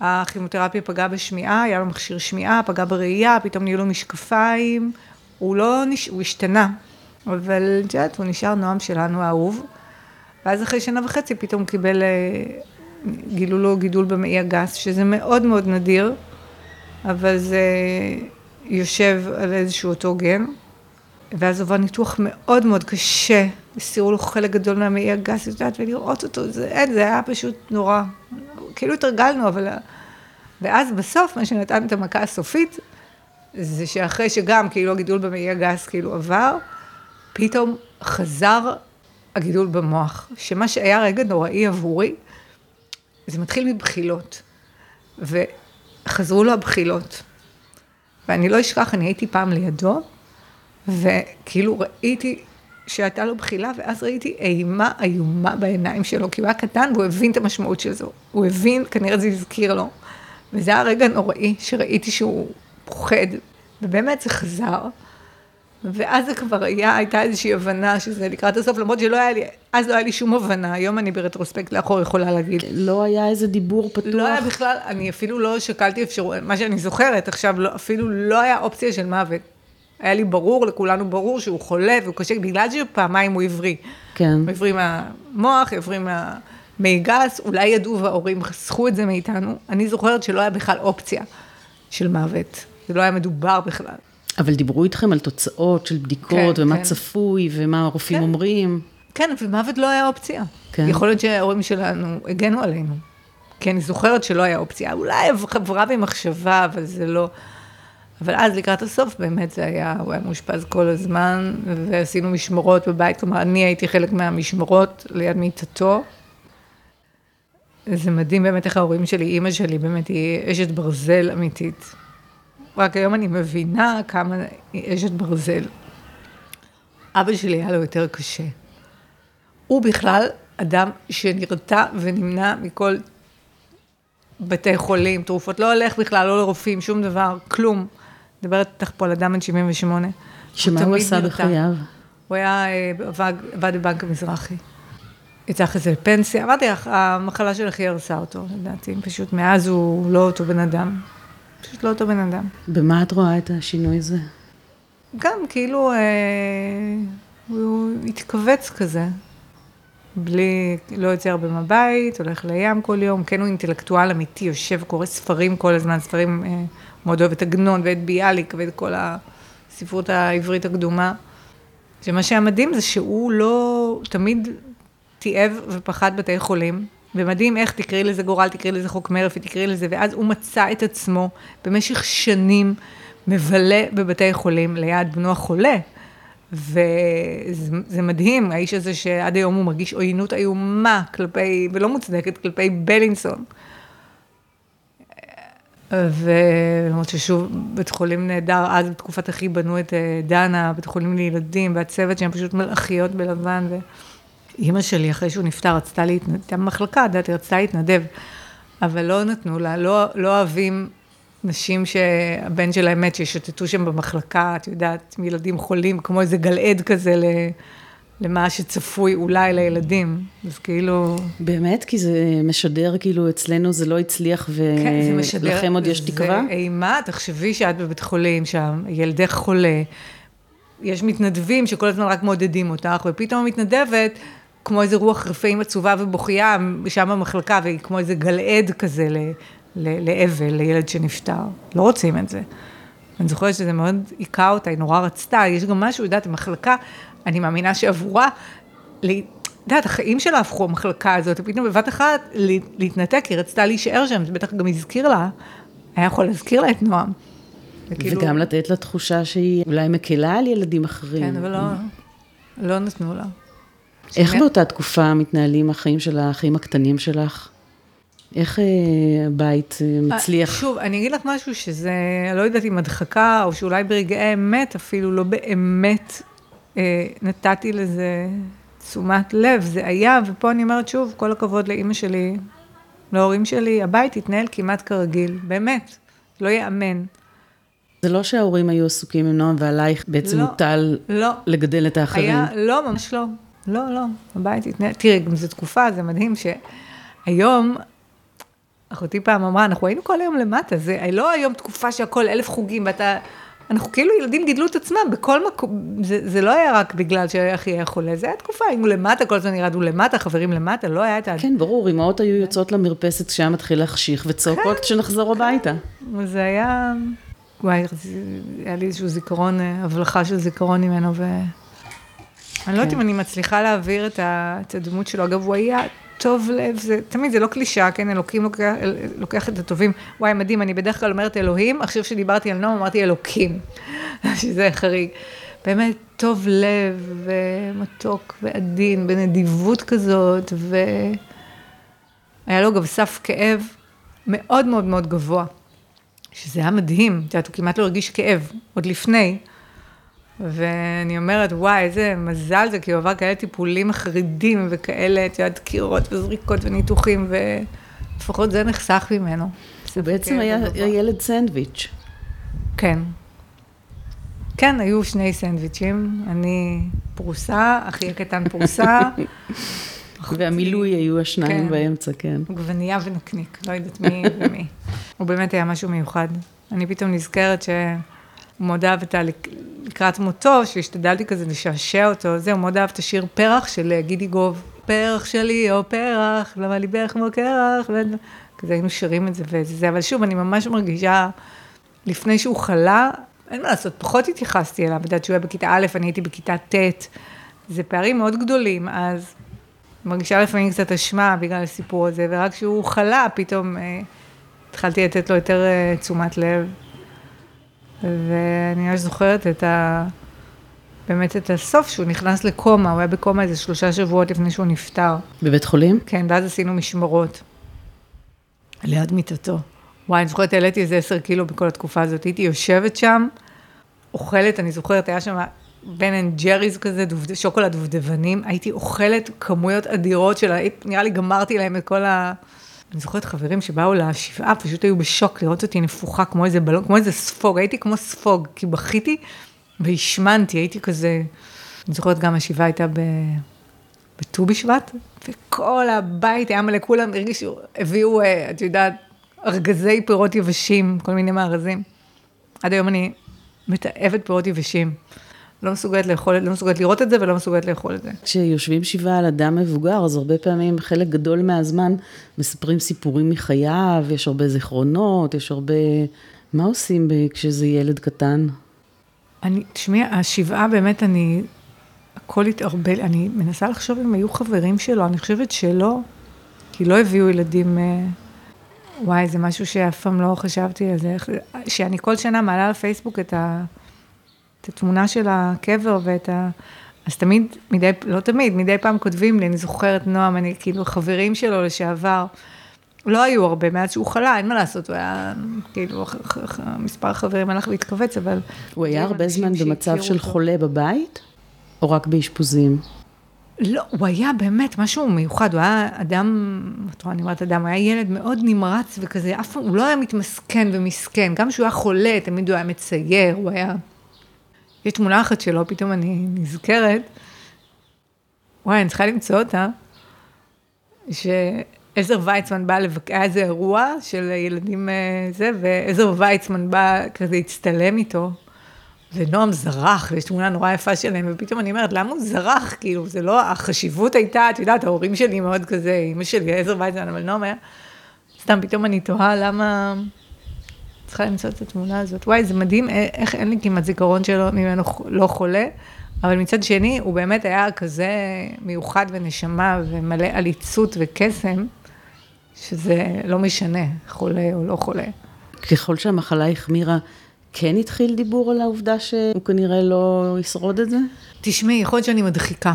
הכימותרפיה פגעה בשמיעה, היה לו מכשיר שמיעה, פגעה בראייה, פתאום נהיו לו משקפיים, הוא לא, נש... הוא השתנה, אבל את יודעת, הוא נשאר נועם שלנו האהוב. ואז אחרי שנה וחצי פתאום קיבל, אה, גילו לו גידול במעי הגס, שזה מאוד מאוד נדיר, אבל זה יושב על איזשהו אותו גן, ואז עבר ניתוח מאוד מאוד קשה, הסירו לו חלק גדול מהמעי הגס, את יודעת, ולראות אותו, זה אין, זה היה פשוט נורא. כאילו התרגלנו, אבל... ואז בסוף, מה שנתן את המכה הסופית, זה שאחרי שגם כאילו הגידול במעי הגס כאילו עבר, פתאום חזר הגידול במוח, שמה שהיה רגע נוראי עבורי, זה מתחיל מבחילות. וחזרו לו הבחילות. ואני לא אשכח, אני הייתי פעם לידו, וכאילו ראיתי שהייתה לו בחילה, ואז ראיתי אימה איומה בעיניים שלו, כי הוא היה קטן והוא הבין את המשמעות של זה. הוא הבין, כנראה זה הזכיר לו. וזה היה רגע נוראי, שראיתי שהוא פוחד, ובאמת זה חזר. ואז זה כבר היה, הייתה איזושהי הבנה שזה לקראת הסוף, למרות שלא היה לי, אז לא היה לי שום הבנה, היום אני ברטרוספקט לאחור יכולה להגיד. לא היה איזה דיבור פתוח? לא היה בכלל, אני אפילו לא שקלתי אפשרות, מה שאני זוכרת עכשיו, לא, אפילו לא היה אופציה של מוות. היה לי ברור, לכולנו ברור שהוא חולה והוא קשה, בגלל שפעמיים הוא עברי. כן. הוא עברי מהמוח, עברי מהמי גס, אולי ידעו וההורים חסכו את זה מאיתנו. אני זוכרת שלא היה בכלל אופציה של מוות. זה לא היה מדובר בכלל. אבל דיברו איתכם על תוצאות של בדיקות, כן, ומה כן. צפוי, ומה הרופאים כן. אומרים. כן, ומוות לא היה אופציה. כן. יכול להיות שההורים שלנו הגנו עלינו. כי אני זוכרת שלא היה אופציה. אולי חברה במחשבה, אבל זה לא... אבל אז לקראת הסוף באמת זה היה, הוא היה מאושפז כל הזמן, ועשינו משמרות בבית, כלומר אני הייתי חלק מהמשמרות ליד מיטתו. זה מדהים באמת איך ההורים שלי, אימא שלי באמת היא אשת ברזל אמיתית. רק היום אני מבינה כמה היא אשת ברזל. אבא שלי היה לו יותר קשה. הוא בכלל אדם שנרתע ונמנע מכל בתי חולים, תרופות, לא הולך בכלל, לא לרופאים, שום דבר, כלום. מדברת איתך פה על אדם בן 78. שמה הוא עשה בחייו? הוא היה, אה, עבד בבנק המזרחי. יצא אחרי זה לפנסיה, אמרתי לך, המחלה של אחי הרסה אותו, לדעתי, פשוט מאז הוא לא אותו בן אדם. פשוט לא אותו בן אדם. במה את רואה את השינוי הזה? גם כאילו, אה, הוא התכווץ כזה. בלי, לא יוצא הרבה מהבית, הולך לים כל יום, כן הוא אינטלקטואל אמיתי, יושב וקורא ספרים כל הזמן, ספרים, אה, מאוד אוהב את עגנון ואת ביאליק ואת כל הספרות העברית הקדומה. שמה שהיה מדהים זה שהוא לא, תמיד תיעב ופחד בתי חולים, ומדהים איך תקראי לזה גורל, תקראי לזה חוק מרפי, תקראי לזה, ואז הוא מצא את עצמו במשך שנים מבלה בבתי חולים ליד בנו החולה. וזה מדהים, האיש הזה שעד היום הוא מרגיש עוינות איומה כלפי, ולא מוצדקת, כלפי בלינסון. ולמרות ששוב, בית חולים נהדר, אז בתקופת אחי בנו את אה, דנה, בית חולים לילדים, והצוות שהם פשוט מלאכיות בלבן. ואימא שלי, אחרי שהוא נפטר, רצתה להתנדב, הייתה במחלקה, את רצתה להתנדב, אבל לא נתנו לה, לא, לא אוהבים נשים שהבן שלהם מת, ששוטטו שם במחלקה, את יודעת, מילדים חולים, כמו איזה גלעד כזה ל... למה שצפוי אולי לילדים, אז כאילו... באמת? כי זה משדר, כאילו, אצלנו זה לא הצליח ולכם כן, עוד יש תקווה? זה אימה, תחשבי שאת בבית חולים, שם ילדך חולה, יש מתנדבים שכל הזמן רק מעודדים אותך, ופתאום המתנדבת, כמו איזה רוח רפאים עצובה ובוכייה, שם במחלקה, והיא כמו איזה גלעד כזה לאבל, לילד שנפטר. לא רוצים את זה. אני זוכרת שזה מאוד היכה אותה, היא נורא רצתה, יש גם משהו, יודעת, המחלקה, אני מאמינה שעבורה, את יודעת, החיים שלה הפכו המחלקה הזאת, ופתאום בבת אחת להתנתק, היא רצתה להישאר שם, זה בטח גם הזכיר לה, היה יכול להזכיר לה את נועם. וכאילו... וגם לתת לה תחושה שהיא אולי מקלה על ילדים אחרים. כן, אבל לא, לא נתנו לה. איך? באותה תקופה מתנהלים החיים של האחים הקטנים שלך? איך אה, הבית אה, מצליח? שוב, אני אגיד לך משהו שזה, לא יודעת אם הדחקה, או שאולי ברגעי אמת אפילו לא באמת אה, נתתי לזה תשומת לב, זה היה, ופה אני אומרת שוב, כל הכבוד לאימא שלי, להורים שלי, הבית התנהל כמעט כרגיל, באמת, לא ייאמן. זה לא שההורים היו עסוקים עם נועם ועלייך בעצם לא, הוטל לא. לגדל את האחרים. היה, לא, ממש לא. לא, לא, הבית התנהל, תראי, גם זו תקופה, זה מדהים שהיום אחותי פעם אמרה, אנחנו היינו כל היום למטה, זה לא היום תקופה שהכל אלף חוגים, ואתה... אנחנו כאילו ילדים גידלו את עצמם בכל מקום, זה, זה לא היה רק בגלל שאחי היה חולה, זה היה תקופה, היינו למטה, כל הזמן ירדנו למטה, חברים למטה, לא היה את ה... כן, ברור, אמהות היו יוצאות למרפסת כשהיה מתחיל להחשיך, וצועקות כן, שנחזור כן. הביתה. זה היה, וואי, היה לי איזשהו זיכרון, אה, הבלחה של זיכרון ממנו, ו... אני לא יודעת כן. אם אני מצליחה להעביר את הדמות שלו, אגב, הוא היה טוב לב, זה, תמיד זה לא קלישה, כן, אלוקים לוקח, לוקח את הטובים. וואי, מדהים, אני בדרך כלל אומרת אלוהים, עכשיו שדיברתי על נועם אמרתי אלוקים, (laughs) שזה חריג. באמת, טוב לב ומתוק ועדין, בנדיבות כזאת, והיה לו גם סף כאב מאוד מאוד מאוד גבוה, שזה היה מדהים, את יודעת, הוא כמעט לא הרגיש כאב, עוד לפני. ואני אומרת, וואי, איזה מזל זה, כי הוא עבר כאלה טיפולים מחרידים וכאלה, את יודעת, דקירות וזריקות וניתוחים, ולפחות זה נחסך ממנו. זה בעצם היה ילד סנדוויץ'. כן. כן, היו שני סנדוויצ'ים, אני פרוסה, אחי הקטן פרוסה. (laughs) והמילוי היו השניים כן. באמצע, כן. עגבנייה ונקניק, לא יודעת מי ומי. הוא באמת היה משהו מיוחד. אני פתאום נזכרת ש... הוא מאוד אהב את ה... לקראת מותו, שהשתדלתי כזה לשעשע אותו, זהו, מאוד אהב את השיר פרח של אה, גידי גוב. פרח שלי, או פרח, למה לי בערך כמו קרח, כזה היינו שרים את זה וזה, אבל שוב, אני ממש מרגישה, לפני שהוא חלה, אין מה לעשות, פחות התייחסתי אליו, יודעת שהוא היה בכיתה א', אני הייתי בכיתה ט', זה פערים מאוד גדולים, אז מרגישה לפעמים קצת אשמה בגלל הסיפור הזה, ורק כשהוא חלה, פתאום אה, התחלתי לתת לו יותר אה, תשומת לב. ואני ממש זוכרת את ה... באמת את הסוף, שהוא נכנס לקומה, הוא היה בקומה איזה שלושה שבועות לפני שהוא נפטר. בבית חולים? כן, ואז עשינו משמרות. ליד מיטתו. וואי, אני זוכרת, העליתי איזה עשר קילו בכל התקופה הזאת. הייתי יושבת שם, אוכלת, אני זוכרת, היה שם בן אנד ג'ריז כזה, דובד, שוקולד דובדבנים, הייתי אוכלת כמויות אדירות של, נראה לי גמרתי להם את כל ה... אני זוכרת חברים שבאו לשבעה, פשוט היו בשוק לראות אותי נפוחה כמו איזה בלון, כמו איזה ספוג, הייתי כמו ספוג, כי בכיתי והשמנתי, הייתי כזה, אני זוכרת גם השבעה הייתה ב... בט"ו בשבט, וכל הבית היה מלא, כולם הרגישו, הביאו, אה, את יודעת, ארגזי פירות יבשים, כל מיני מארזים. עד היום אני מתעבת פירות יבשים. לא מסוגלת לאכול, לא מסוגלת לראות את זה ולא מסוגלת לאכול את זה. כשיושבים שבעה על אדם מבוגר, אז הרבה פעמים, חלק גדול מהזמן, מספרים סיפורים מחייו, יש הרבה זיכרונות, יש הרבה... מה עושים כשזה ילד קטן? אני, תשמעי, השבעה באמת, אני, הכל התערבל, אני מנסה לחשוב אם היו חברים שלו, אני חושבת שלא, כי לא הביאו ילדים, אה, וואי, זה משהו שאף פעם לא חשבתי על זה, שאני כל שנה מעלה לפייסבוק את ה... את התמונה של הקבר ואת ה... אז תמיד, מדי, לא תמיד, מדי פעם כותבים לי, אני זוכרת נועם, אני כאילו חברים שלו לשעבר, לא היו הרבה, מאז שהוא חלה, אין מה לעשות, הוא היה, כאילו, מספר חברים הלך והתכווץ, אבל... הוא היה הרבה זמן במצב של אותו. חולה בבית, או רק באשפוזים? לא, הוא היה באמת משהו מיוחד, הוא היה אדם, את רואה, אני אומרת אדם, הוא היה ילד מאוד נמרץ וכזה, אף פעם, הוא לא היה מתמסכן ומסכן, גם כשהוא היה חולה, תמיד הוא היה מצייר, הוא היה... יש תמונה אחת שלו, פתאום אני נזכרת, וואי, אני צריכה למצוא אותה, שעזר ויצמן בא לבקר, היה איזה אירוע של ילדים אה, זה, ועזר ויצמן בא כזה להצטלם איתו, ונועם זרח, ויש תמונה נורא יפה שלהם, ופתאום אני אומרת, למה הוא זרח? כאילו, זה לא, החשיבות הייתה, את יודעת, ההורים שלי מאוד כזה, אמא שלי, עזר ויצמן, אבל נועם היה, סתם, פתאום אני תוהה למה... צריכה למצוא את התמונה הזאת. וואי, זה מדהים אה, איך אין לי כמעט זיכרון שלו ממנו לא חולה, אבל מצד שני, הוא באמת היה כזה מיוחד ונשמה ומלא עליצות וקסם, שזה לא משנה, חולה או לא חולה. ככל שהמחלה החמירה, כן התחיל דיבור על העובדה שהוא כנראה לא ישרוד את זה? תשמעי, יכול להיות שאני מדחיקה.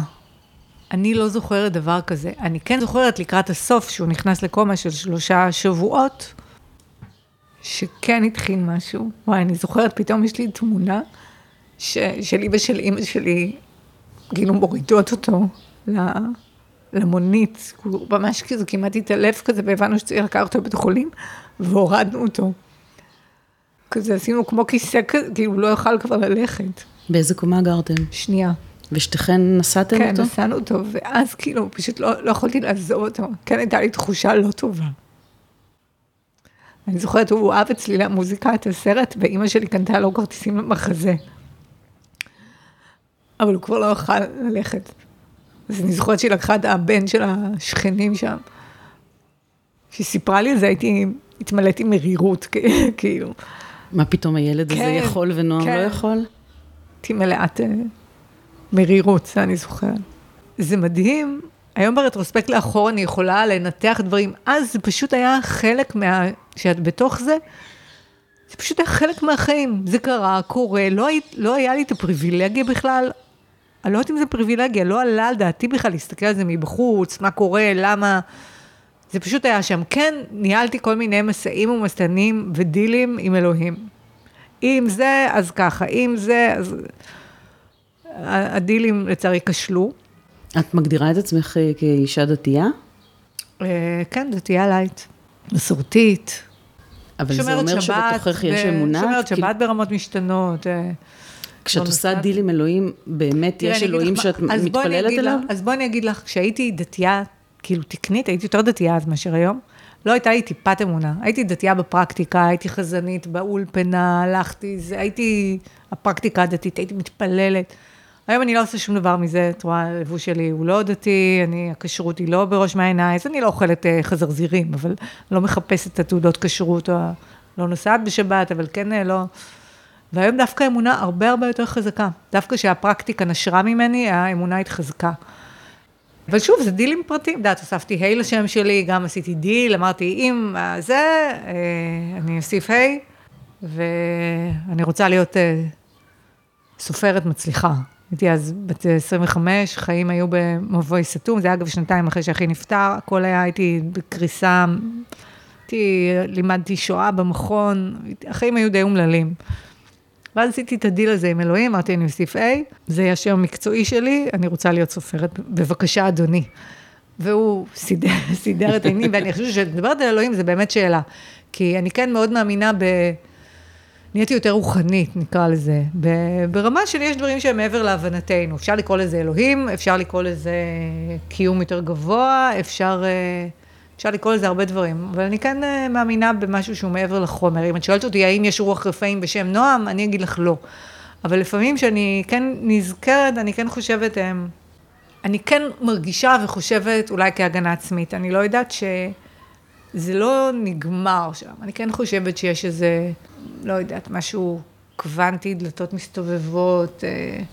אני לא זוכרת דבר כזה. אני כן זוכרת לקראת הסוף, שהוא נכנס לקומה של שלושה שבועות, שכן התחיל משהו. וואי, אני זוכרת, פתאום יש לי תמונה ש, שלי ושל אימא שלי, כאילו מורידות אותו למונית, הוא ממש כזה כמעט התעלף כזה, והבנו שצריך לקחת אותו לבית החולים, והורדנו אותו. כזה עשינו כמו כיסא כזה, כאילו הוא לא יוכל כבר ללכת. באיזה קומה גרתם? שנייה. ושתיכן נסעתם כן, אותו? כן, נסענו אותו, ואז כאילו פשוט לא, לא יכולתי לעזור אותו. כן הייתה לי תחושה לא טובה. אני זוכרת, הוא אהב אצלי למוזיקה את הסרט, ואימא שלי קנתה לו כרטיסים למחזה. אבל הוא כבר לא יוכל ללכת. אז אני זוכרת שהיא לקחה את הבן של השכנים שם. כשהיא סיפרה לי על זה, הייתי, התמלאתי מרירות, כאילו. מה פתאום הילד כן, הזה יכול ונועם כן. לא יכול? הייתי מלאת אה, מרירות, זה אני זוכרת. זה מדהים היום ברטרוספקט לאחור אני יכולה לנתח דברים, אז זה פשוט היה חלק מה... שאת בתוך זה, זה פשוט היה חלק מהחיים. זה קרה, קורה, לא, היית, לא היה לי את הפריבילגיה בכלל. אני לא יודעת אם זה פריבילגיה, לא עלה על דעתי בכלל להסתכל על זה מבחוץ, מה קורה, למה. זה פשוט היה שם. כן, ניהלתי כל מיני מסעים ומסתנים ודילים עם אלוהים. אם זה, אז ככה, אם זה, אז... הדילים לצערי כשלו. את מגדירה את עצמך אה, כאישה דתייה? אה, כן, דתייה לייט. מסורתית. אבל זה אומר שבתוכך יש אמונה? שומרת שבת ברמות משתנות. אה, כשאת עושה דיל עם אלוהים, באמת יש אלוהים שאת מתפללת אליו? אז בואי אני אגיד לך, כשהייתי דתייה, כאילו תקנית, הייתי יותר דתייה אז מאשר היום, לא הייתה לי טיפת אמונה. הייתי דתייה בפרקטיקה, הייתי חזנית באולפנה, הלכתי, הייתי הפרקטיקה הדתית, הייתי מתפללת. היום אני לא עושה שום דבר מזה, את רואה, הלבוש שלי הוא לא דתי, אני, הכשרות היא לא בראש מעייניי, אז אני לא אוכלת uh, חזרזירים, אבל לא מחפשת את התעודות כשרות, או לא נוסעת בשבת, אבל כן uh, לא... והיום דווקא האמונה הרבה הרבה יותר חזקה. דווקא כשהפרקטיקה נשרה ממני, האמונה התחזקה. אבל שוב, זה דילים פרטיים, את יודעת, הוספתי ה' לשם שלי, גם עשיתי דיל, אמרתי, אם זה, אה, אני אוסיף ה', ואני רוצה להיות סופרת מצליחה. הייתי אז בת 25, חיים היו במבוי סתום, זה היה אגב שנתיים אחרי שאחי נפטר, הכל היה, הייתי בקריסה הייתי, לימדתי שואה במכון, החיים היו די אומללים. ואז עשיתי את הדיל הזה עם אלוהים, אמרתי, אני אוסיף A, זה יהיה השם המקצועי שלי, אני רוצה להיות סופרת, בבקשה, אדוני. והוא סידר, (laughs) סידר את העניינים, ואני חושבת שכשאת מדברת על אלוהים, זה באמת שאלה. כי אני כן מאוד מאמינה ב... נהייתי יותר רוחנית, נקרא לזה, ברמה של יש דברים שהם מעבר להבנתנו. אפשר לקרוא לזה אלוהים, אפשר לקרוא לזה קיום יותר גבוה, אפשר, אה, אפשר לקרוא לזה הרבה דברים, אבל אני כן אה, מאמינה במשהו שהוא מעבר לחומר. אם את שואלת אותי האם יש רוח רפאים בשם נועם, אני אגיד לך לא. אבל לפעמים כשאני כן נזכרת, אני כן חושבת, אה, אני כן מרגישה וחושבת אולי כהגנה עצמית. אני לא יודעת ש... זה לא נגמר שם. אני כן חושבת שיש איזה, לא יודעת, משהו קוונטי, דלתות מסתובבות, אה,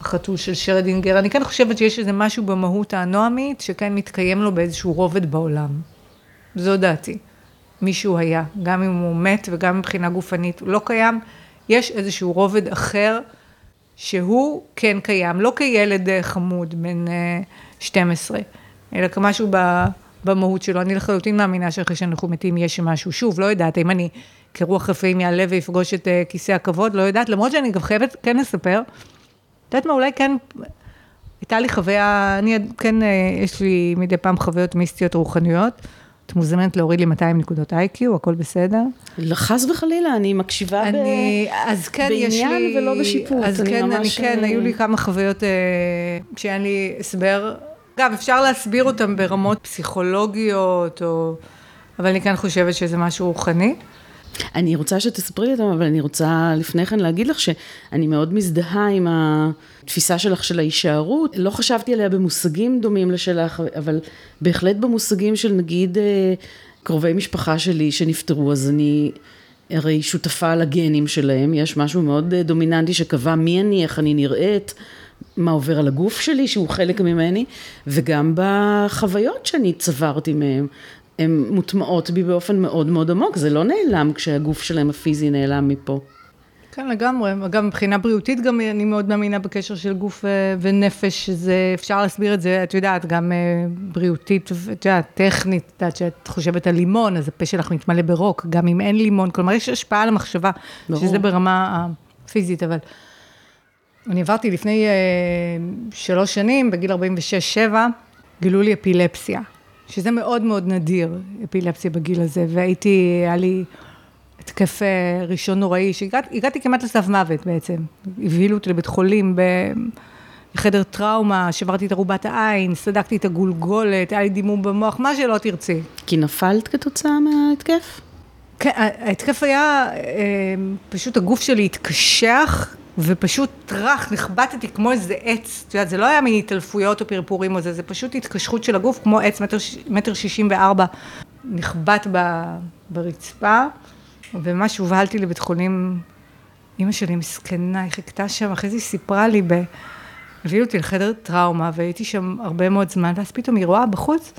החתול של שרדינגר. אני כן חושבת שיש איזה משהו במהות הנועמית, שכן מתקיים לו באיזשהו רובד בעולם. זו דעתי. מישהו היה, גם אם הוא מת וגם מבחינה גופנית הוא לא קיים, יש איזשהו רובד אחר שהוא כן קיים, לא כילד אה, חמוד בן 12, אה, אלא כמשהו ב... במהות שלו. אני לחלוטין מאמינה שאחרי שאנחנו מתים יש משהו. שוב, לא יודעת, אם אני כרוח רפאים יעלה ויפגוש את uh, כיסא הכבוד, לא יודעת, למרות שאני גם חייבת כן לספר. את יודעת מה, אולי כן, הייתה לי חוויה, אני כן, uh, יש לי מדי פעם חוויות מיסטיות רוחניות. את מוזמנת להוריד לי 200 נקודות איי-קיו, הכל בסדר? חס וחלילה, אני מקשיבה אני, ב... אז כן, בעניין יש לי... ולא בשיפוט. אז כן, אני כן, היו לי כמה חוויות שאין לי הסבר. אגב, אפשר להסביר אותם ברמות פסיכולוגיות, או... אבל אני כן חושבת שזה משהו רוחני. אני רוצה שתספרי לי אותם, אבל אני רוצה לפני כן להגיד לך שאני מאוד מזדהה עם התפיסה שלך של ההישארות. לא חשבתי עליה במושגים דומים לשלך, אבל בהחלט במושגים של נגיד אה, קרובי משפחה שלי שנפטרו, אז אני הרי שותפה לגנים שלהם, יש משהו מאוד אה, דומיננטי שקבע מי אני, איך אני נראית. מה עובר על הגוף שלי, שהוא חלק ממני, וגם בחוויות שאני צברתי מהם. הן מוטמעות בי באופן מאוד מאוד עמוק, זה לא נעלם כשהגוף שלהם הפיזי נעלם מפה. כן, לגמרי. גם מבחינה בריאותית, גם אני מאוד מאמינה בקשר של גוף אה, ונפש, שזה, אפשר להסביר את זה, את יודעת, גם אה, בריאותית, את יודעת, טכנית, את יודעת, שאת חושבת על לימון, אז הפה שלך מתמלא ברוק, גם אם אין לימון, כלומר, יש השפעה על המחשבה, ברור. שזה ברמה הפיזית, אבל אני עברתי לפני uh, שלוש שנים, בגיל 46-7, גילו לי אפילפסיה, שזה מאוד מאוד נדיר, אפילפסיה בגיל הזה, והייתי, היה לי התקף uh, ראשון נוראי, שהגעתי כמעט לסף מוות בעצם. הבהילו אותי לבית חולים, בחדר טראומה, שברתי את ארובת העין, סדקתי את הגולגולת, היה לי דימום במוח, מה שלא תרצי. כי נפלת כתוצאה מההתקף? כן, ההתקף היה, אה, פשוט הגוף שלי התקשח. ופשוט טראח, נחבטתי כמו איזה עץ, את יודעת, זה לא היה מהתעלפויות או פרפורים או זה, זה פשוט התקשרות של הגוף, כמו עץ מטר, מטר שישים וארבע, נחבט ב, ברצפה, וממש הובהלתי לבית חולים, אימא שלי מסכנה, היא חיכתה שם, אחרי זה היא סיפרה לי, ב... הביאו אותי לחדר טראומה, והייתי שם הרבה מאוד זמן, ואז פתאום היא רואה בחוץ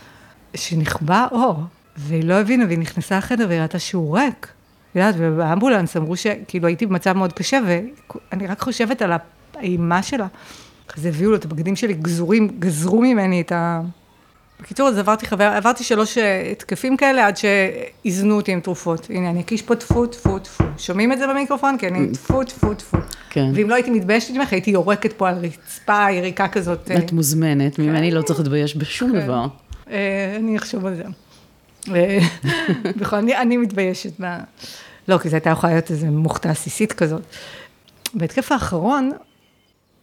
שנכבה אור, והיא לא הבינה, והיא נכנסה לחדר והיא ראתה שהוא ריק. יודעת, ובאמבולנס אמרו שכאילו הייתי במצב מאוד קשה, ואני רק חושבת על האימה שלה. אז הביאו לו את הבגדים שלי גזורים, גזרו ממני את ה... בקיצור, אז עברתי חבר, עברתי שלוש אה, התקפים כאלה עד שאיזנו אותי עם תרופות. הנה, אני אקיש פה טפו, טפו, טפו. שומעים את זה במיקרופון? כי אני טפו, טפו, טפו. כן. ואם לא הייתי מתביישת ממך, הייתי יורקת פה על רצפה יריקה כזאת. את מוזמנת, ממני לא צריך להתבייש בשום כן. דבר. אה, אני אחשוב על זה. (laughs) בכל, אני מתביישת. לא, כי זו הייתה יכולה להיות איזו מוכתה עסיסית כזאת. בהתקף האחרון,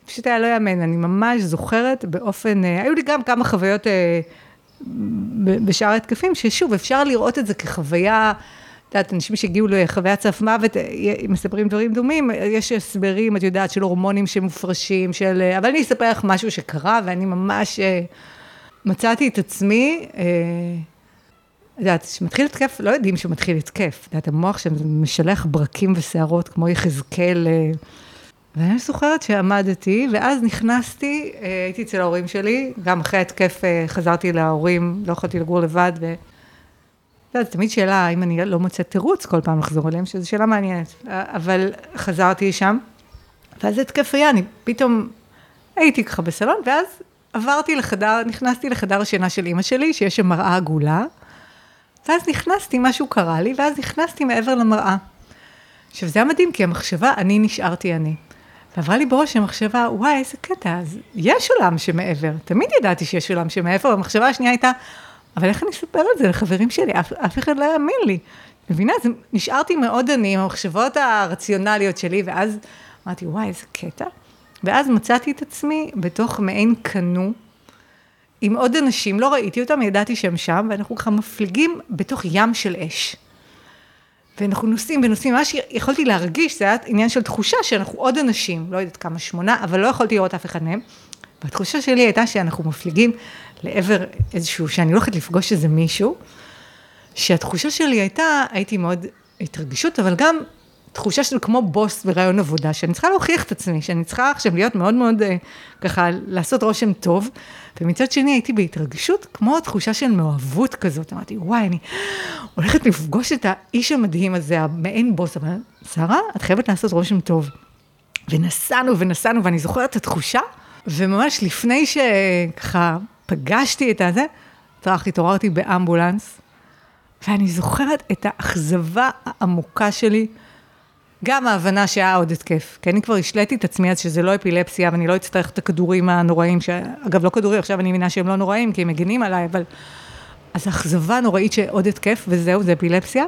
פשוט היה לא יאמן, אני ממש זוכרת באופן, אה, היו לי גם כמה חוויות אה, בשאר ההתקפים, ששוב, אפשר לראות את זה כחוויה, את יודעת, אנשים שהגיעו לחוויית סף מוות, אה, מספרים דברים דומים, יש הסברים, את יודעת, של הורמונים שמופרשים, של... אבל אני אספר לך משהו שקרה, ואני ממש מצאתי את עצמי, יודעת, כשמתחיל התקף, לא יודעים שמתחיל התקף. את יודעת, המוח שם משלח ברקים ושערות, כמו יחזקאל. אה, ואני זוכרת שעמדתי, ואז נכנסתי, אה, הייתי אצל ההורים שלי, גם אחרי התקף אה, חזרתי להורים, לא יכולתי לגור לבד, ו... את יודעת, תמיד שאלה, האם אני לא מוצאת תירוץ כל פעם לחזור אליהם, שזו שאלה מעניינת. אבל חזרתי שם, ואז התקף היה, אני פתאום הייתי ככה בסלון, ואז עברתי לחדר, נכנסתי לחדר השינה של אימא שלי, שיש שם מראה עגולה. ואז נכנסתי, משהו קרה לי, ואז נכנסתי מעבר למראה. עכשיו, זה היה מדהים, כי המחשבה, אני נשארתי אני. ועברה לי בראש המחשבה, וואי, איזה קטע, אז יש עולם שמעבר. תמיד ידעתי שיש עולם שמעבר, והמחשבה השנייה הייתה, אבל איך אני אספר את זה לחברים שלי? אף, אף אחד לא יאמין לי. מבינה? אז נשארתי מאוד אני עם המחשבות הרציונליות שלי, ואז אמרתי, וואי, איזה קטע. ואז מצאתי את עצמי בתוך מעין קנו, עם עוד אנשים, לא ראיתי אותם, ידעתי שהם שם, ואנחנו ככה מפליגים בתוך ים של אש. ואנחנו נוסעים ונוסעים, ממש יכולתי להרגיש, זה היה עניין של תחושה שאנחנו עוד אנשים, לא יודעת כמה, שמונה, אבל לא יכולתי לראות אף אחד מהם. והתחושה שלי הייתה שאנחנו מפליגים לעבר איזשהו, שאני הולכת לפגוש איזה מישהו, שהתחושה שלי הייתה, הייתי מאוד התרגשות, אבל גם תחושה של כמו בוס ברעיון עבודה, שאני צריכה להוכיח את עצמי, שאני צריכה עכשיו להיות מאוד מאוד אה, ככה, לעשות רושם טוב, ומצד שני הייתי בהתרגשות, כמו תחושה של מאוהבות כזאת, אמרתי, וואי, אני הולכת לפגוש את האיש המדהים הזה, המעין בוס, אבל שרה, את חייבת לעשות רושם טוב. ונסענו ונסענו, ואני זוכרת את התחושה, וממש לפני שככה פגשתי את הזה, טראח, התעוררתי באמבולנס, ואני זוכרת את האכזבה העמוקה שלי, גם ההבנה שהיה עוד התקף, כי אני כבר השליתי את עצמי אז שזה לא אפילפסיה ואני לא אצטרך את הכדורים הנוראים, שאגב לא כדורים, עכשיו אני מבינה שהם לא נוראים כי הם מגינים עליי, אבל... אז אכזבה נוראית שעוד התקף וזהו, זה אפילפסיה.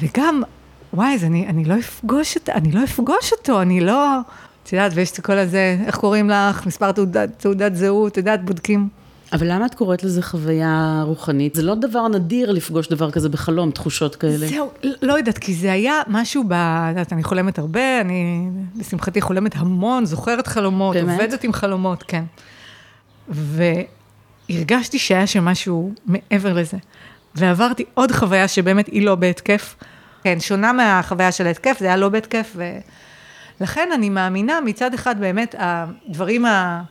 וגם, וואי, אז אני, אני לא אפגוש אותו, אני לא אפגוש אותו, אני לא... את יודעת, ויש את כל הזה, איך קוראים לך, מספר תעודת, תעודת זהות, את יודעת, בודקים. אבל למה את קוראת לזה חוויה רוחנית? זה לא דבר נדיר לפגוש דבר כזה בחלום, תחושות כאלה. זהו, לא יודעת, כי זה היה משהו ב... יודעת, אני חולמת הרבה, אני לשמחתי חולמת המון, זוכרת חלומות, באמת? עובדת עם חלומות, כן. והרגשתי שהיה שם משהו מעבר לזה. ועברתי עוד חוויה שבאמת היא לא בהתקף. כן, שונה מהחוויה של ההתקף, זה היה לא בהתקף, ולכן אני מאמינה מצד אחד באמת הדברים ה...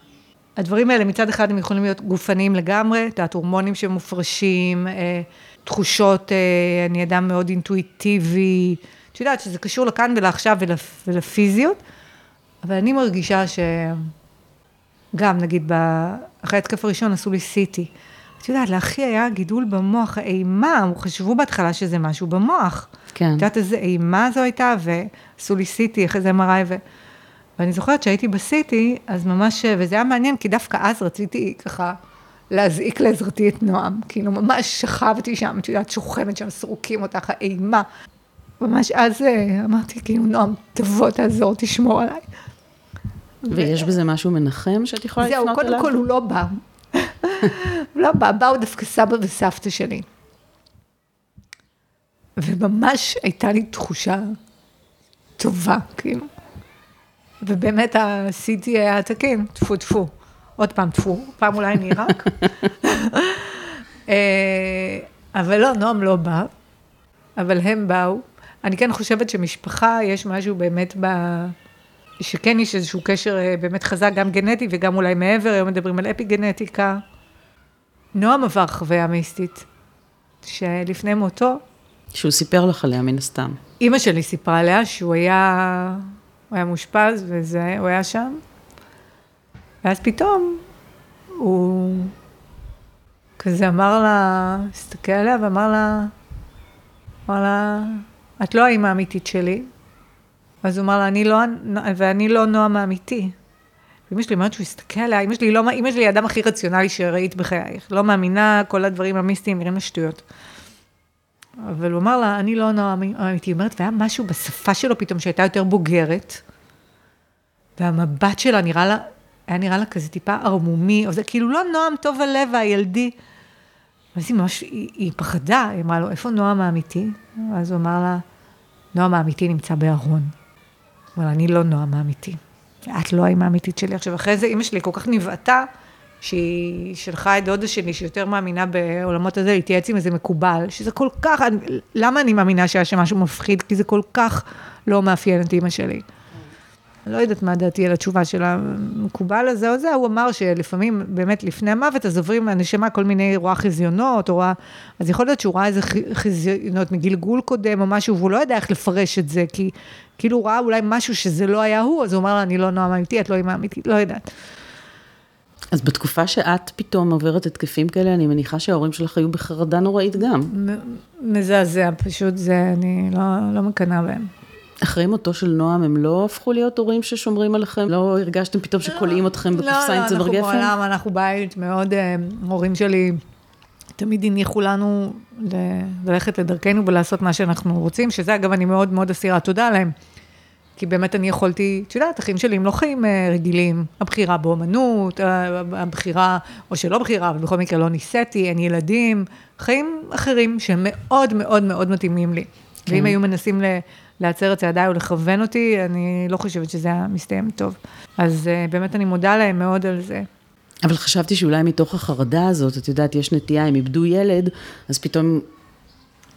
הדברים האלה מצד אחד הם יכולים להיות גופניים לגמרי, את יודעת, הורמונים שמופרשים, אה, תחושות, אה, אני אדם מאוד אינטואיטיבי, את יודעת שזה קשור לכאן ולעכשיו ולפיזיות, אבל אני מרגישה שגם, נגיד, אחרי התקף הראשון עשו לי CT. את יודעת, לאחי היה גידול במוח, האימה, חשבו בהתחלה שזה משהו במוח. כן. את יודעת איזה אימה זו הייתה, ועשו לי CT, אחרי זה MRI, ו... ואני זוכרת שהייתי בסיטי, אז ממש, וזה היה מעניין, כי דווקא אז רציתי ככה להזעיק לעזרתי את נועם, כאילו ממש שכבתי שם, את יודעת, שוכמת שם, סרוקים אותך, אימה. ממש אז אה, אמרתי, כאילו, נועם, תבוא, תעזור, תשמור עליי. ויש בזה משהו מנחם שאת יכולה לפנות אליו? זהו, קודם כל הוא לא בא. הוא (laughs) לא בא, באו דווקא סבא וסבתא שלי. וממש הייתה לי תחושה טובה, כאילו. ובאמת ה-CT היה תקין, טפו טפו. עוד פעם טפו, פעם אולי אני רק. (laughs) אה, אבל לא, נועם לא בא, אבל הם באו. אני כן חושבת שמשפחה, יש משהו באמת ב... שכן יש איזשהו קשר אה, באמת חזק, גם גנטי וגם אולי מעבר, היום מדברים על אפי גנטיקה. נועם עבר חוויה מיסטית, שלפני מותו... שהוא סיפר לך עליה מן הסתם. אימא שלי סיפרה עליה שהוא היה הוא היה מאושפז וזה, הוא היה שם. ואז פתאום הוא כזה אמר לה, הסתכל עליה ואמר לה, אמר לה, את לא האימא האמיתית שלי. אז הוא אמר לה, אני לא, ואני לא נועם האמיתי. ואמא שלי אומרת שהוא הסתכל עליה, אמא שלי, לא, אמא היא האדם הכי רציונלי שראית בחייך. לא מאמינה, כל הדברים המיסטיים נראים לשטויות. אבל הוא אמר לה, אני לא נועם אמיתי. היא אומרת, והיה משהו בשפה שלו פתאום שהייתה יותר בוגרת, והמבט שלה נראה לה, היה נראה לה כזה טיפה ערמומי, או זה כאילו לא נועם טוב הלב והילדי. ואז היא ממש, היא, היא פחדה, היא אמרה לו, איפה נועם האמיתי? אז הוא אמר לה, נועם האמיתי נמצא בארון. הוא אמר לה, אני לא נועם האמיתי. את לא האמא האמיתית שלי. עכשיו, אחרי זה אימא שלי כל כך נבעטה, שהיא שלחה את דודה שלי, שיותר מאמינה בעולמות הזה, להתייעץ עם איזה מקובל, שזה כל כך, למה אני מאמינה שהיה שם משהו מפחיד? כי זה כל כך לא מאפיין את אימא שלי. לא יודעת מה דעתי על התשובה של המקובל הזה או זה, הוא אמר שלפעמים, באמת לפני המוות, אז עוברים מהנשמה כל מיני, רואה חזיונות, או רואה, אז יכול להיות שהוא ראה איזה חזיונות מגלגול קודם או משהו, והוא לא יודע איך לפרש את זה, כי כאילו הוא ראה אולי משהו שזה לא היה הוא, אז הוא אמר לה, אני לא נועם אמיתי, את לא אימא אמיתית, לא יודעת. אז בתקופה שאת פתאום עוברת התקפים כאלה, אני מניחה שההורים שלך היו בחרדה נוראית גם. מזעזע, פשוט זה, אני לא, לא מקנאה בהם. אחרי מותו של נועם, הם לא הפכו להיות הורים ששומרים עליכם? לא הרגשתם פתאום שכולאים לא, אתכם בקופסה עם צמר גפן? לא, לא, אנחנו בעולם, אנחנו בית מאוד, אה, הורים שלי תמיד הניחו לנו ללכת לדרכנו ולעשות מה שאנחנו רוצים, שזה אגב, אני מאוד מאוד אסירה תודה להם. כי באמת אני יכולתי, את יודעת, אחים שלי הם לא חיים אה, רגילים, הבחירה באומנות, אה, הבחירה, או שלא בחירה, אבל בכל מקרה לא ניסיתי, אין ילדים, חיים אחרים שהם מאוד מאוד מאוד מתאימים לי. כן. ואם היו מנסים להצר את צעדיי או לכוון אותי, אני לא חושבת שזה היה מסתיים טוב. אז אה, באמת אני מודה להם מאוד על זה. אבל חשבתי שאולי מתוך החרדה הזאת, את יודעת, יש נטייה, הם איבדו ילד, אז פתאום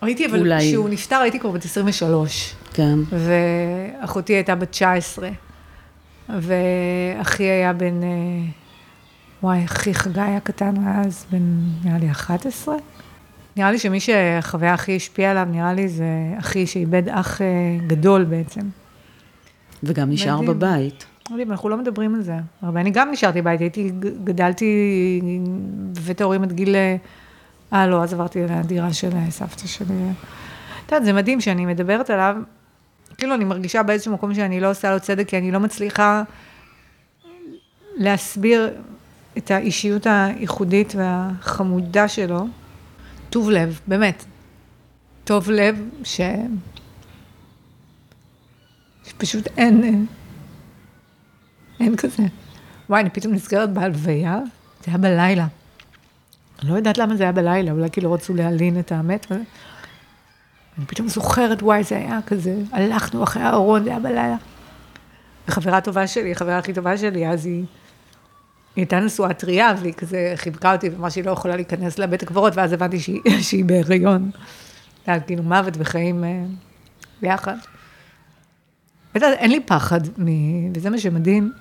הייתי, אבל אולי... כשהוא נפטר הייתי כבר בת 23. כן. ואחותי הייתה בת 19. ואחי היה בן... אה, וואי, אחי חגי היה קטן אז, בן נראה לי 11. נראה לי שמי שהחוויה הכי השפיעה עליו, נראה לי זה אחי שאיבד אח אה, גדול בעצם. וגם נשאר מדהים. בבית. מדהים, אנחנו לא מדברים על זה הרבה. אני גם נשארתי בבית, הייתי, גדלתי בבית ההורים עד גיל אה, אה, לא, אז עברתי לדירה של סבתא שלי. את יודעת, זה מדהים שאני מדברת עליו, כאילו אני מרגישה באיזשהו מקום שאני לא עושה לו צדק, כי אני לא מצליחה להסביר את האישיות הייחודית והחמודה שלו. טוב לב, באמת. טוב לב ש... שפשוט אין, אין כזה. וואי, אני פתאום נזכרת בהלוויה, זה היה בלילה. אני לא יודעת למה זה היה בלילה, אולי כאילו רצו להלין את המת. אני פתאום זוכרת, וואי, זה היה כזה, הלכנו אחרי הארון, זה היה בלילה. וחברה טובה שלי, החברה הכי טובה שלי, אז היא, היא הייתה נשואה טריה, והיא כזה חיבקה אותי, ואמרה שהיא לא יכולה להיכנס לבית הקברות, ואז הבנתי שהיא, (laughs) שהיא בהיריון. זה היה כאילו מוות וחיים אה, ביחד. אין לי פחד, וזה מה שמדהים.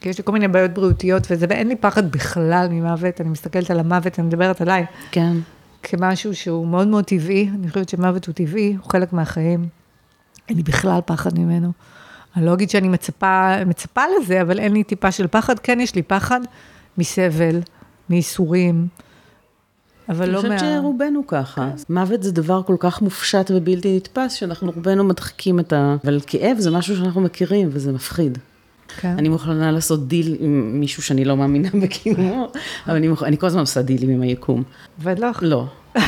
כי יש לי כל מיני בעיות בריאותיות וזה, ואין לי פחד בכלל ממוות, אני מסתכלת על המוות, אני מדברת עליי. כן. כמשהו שהוא מאוד מאוד טבעי, אני חושבת שמוות הוא טבעי, הוא חלק מהחיים. אין לי בכלל פחד ממנו. אני לא אגיד שאני מצפה, מצפה לזה, אבל אין לי טיפה של פחד. כן, יש לי פחד מסבל, מייסורים, אבל לא מה... אני חושבת שרובנו ככה. כן. מוות זה דבר כל כך מופשט ובלתי נתפס, שאנחנו רובנו מדחיקים את ה... אבל כאב זה משהו שאנחנו מכירים, וזה מפחיד. כן. אני מוכנה לעשות דיל עם מישהו שאני לא מאמינה (laughs) בקיומו, אבל אני, מוכ... אני כל הזמן עושה דילים עם היקום. עובד לך? לא. (laughs)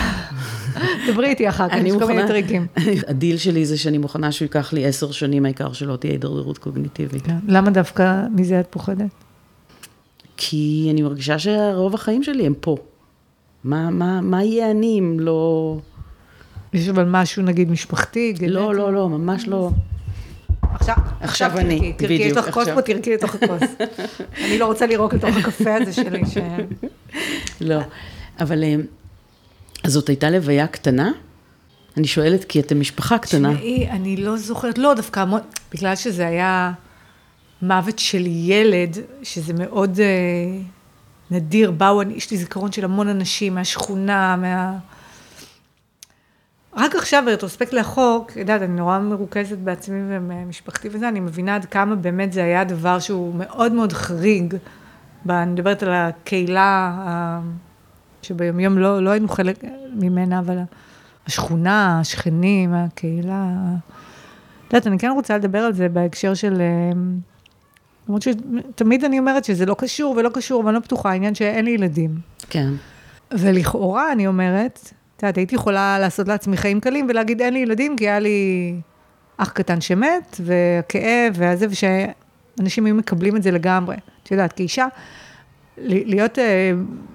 דברי איתי אחר כך, יש כל מיני טריקים. (laughs) הדיל שלי זה שאני מוכנה שהוא ייקח לי עשר שנים, העיקר שלא תהיה הידרדרות קוגניטיבית. כן. למה דווקא מזה את פוחדת? כי אני מרגישה שרוב החיים שלי הם פה. מה, מה, מה יהיה אני אם לא... יש אבל משהו, נגיד, משפחתי, גנטי? לא, לא, לא, ממש לא. עכשיו, עכשיו אני, בדיוק. תרקי לתוך כוס פה, תרקי לתוך הכוס. (laughs) אני לא רוצה לירוק לתוך הקפה הזה שלי, ש... לא, אבל אה, זאת הייתה לוויה קטנה? אני שואלת כי אתם משפחה קטנה. תשמעי, אני לא זוכרת, לא, דווקא המון, בגלל שזה היה מוות של ילד, שזה מאוד אה, נדיר, באו, יש לי זיכרון של המון אנשים מהשכונה, מה... רק עכשיו, ברטרוספקט לאחור, יודעת, אני נורא מרוכזת בעצמי ומשפחתי וזה, אני מבינה עד כמה באמת זה היה דבר שהוא מאוד מאוד חריג. אני מדברת על הקהילה שביומיום לא, לא היינו חלק ממנה, אבל השכונה, השכנים, הקהילה. את יודעת, אני כן רוצה לדבר על זה בהקשר של... למרות שתמיד אני אומרת שזה לא קשור ולא קשור, אבל אני לא בטוחה, העניין שאין לי ילדים. כן. ולכאורה, אני אומרת, את יודעת, הייתי יכולה לעשות לעצמי חיים קלים ולהגיד, אין לי ילדים, כי היה לי אח קטן שמת, והכאב, והזה, ושאנשים היו מקבלים את זה לגמרי. את יודעת, כאישה, להיות אה,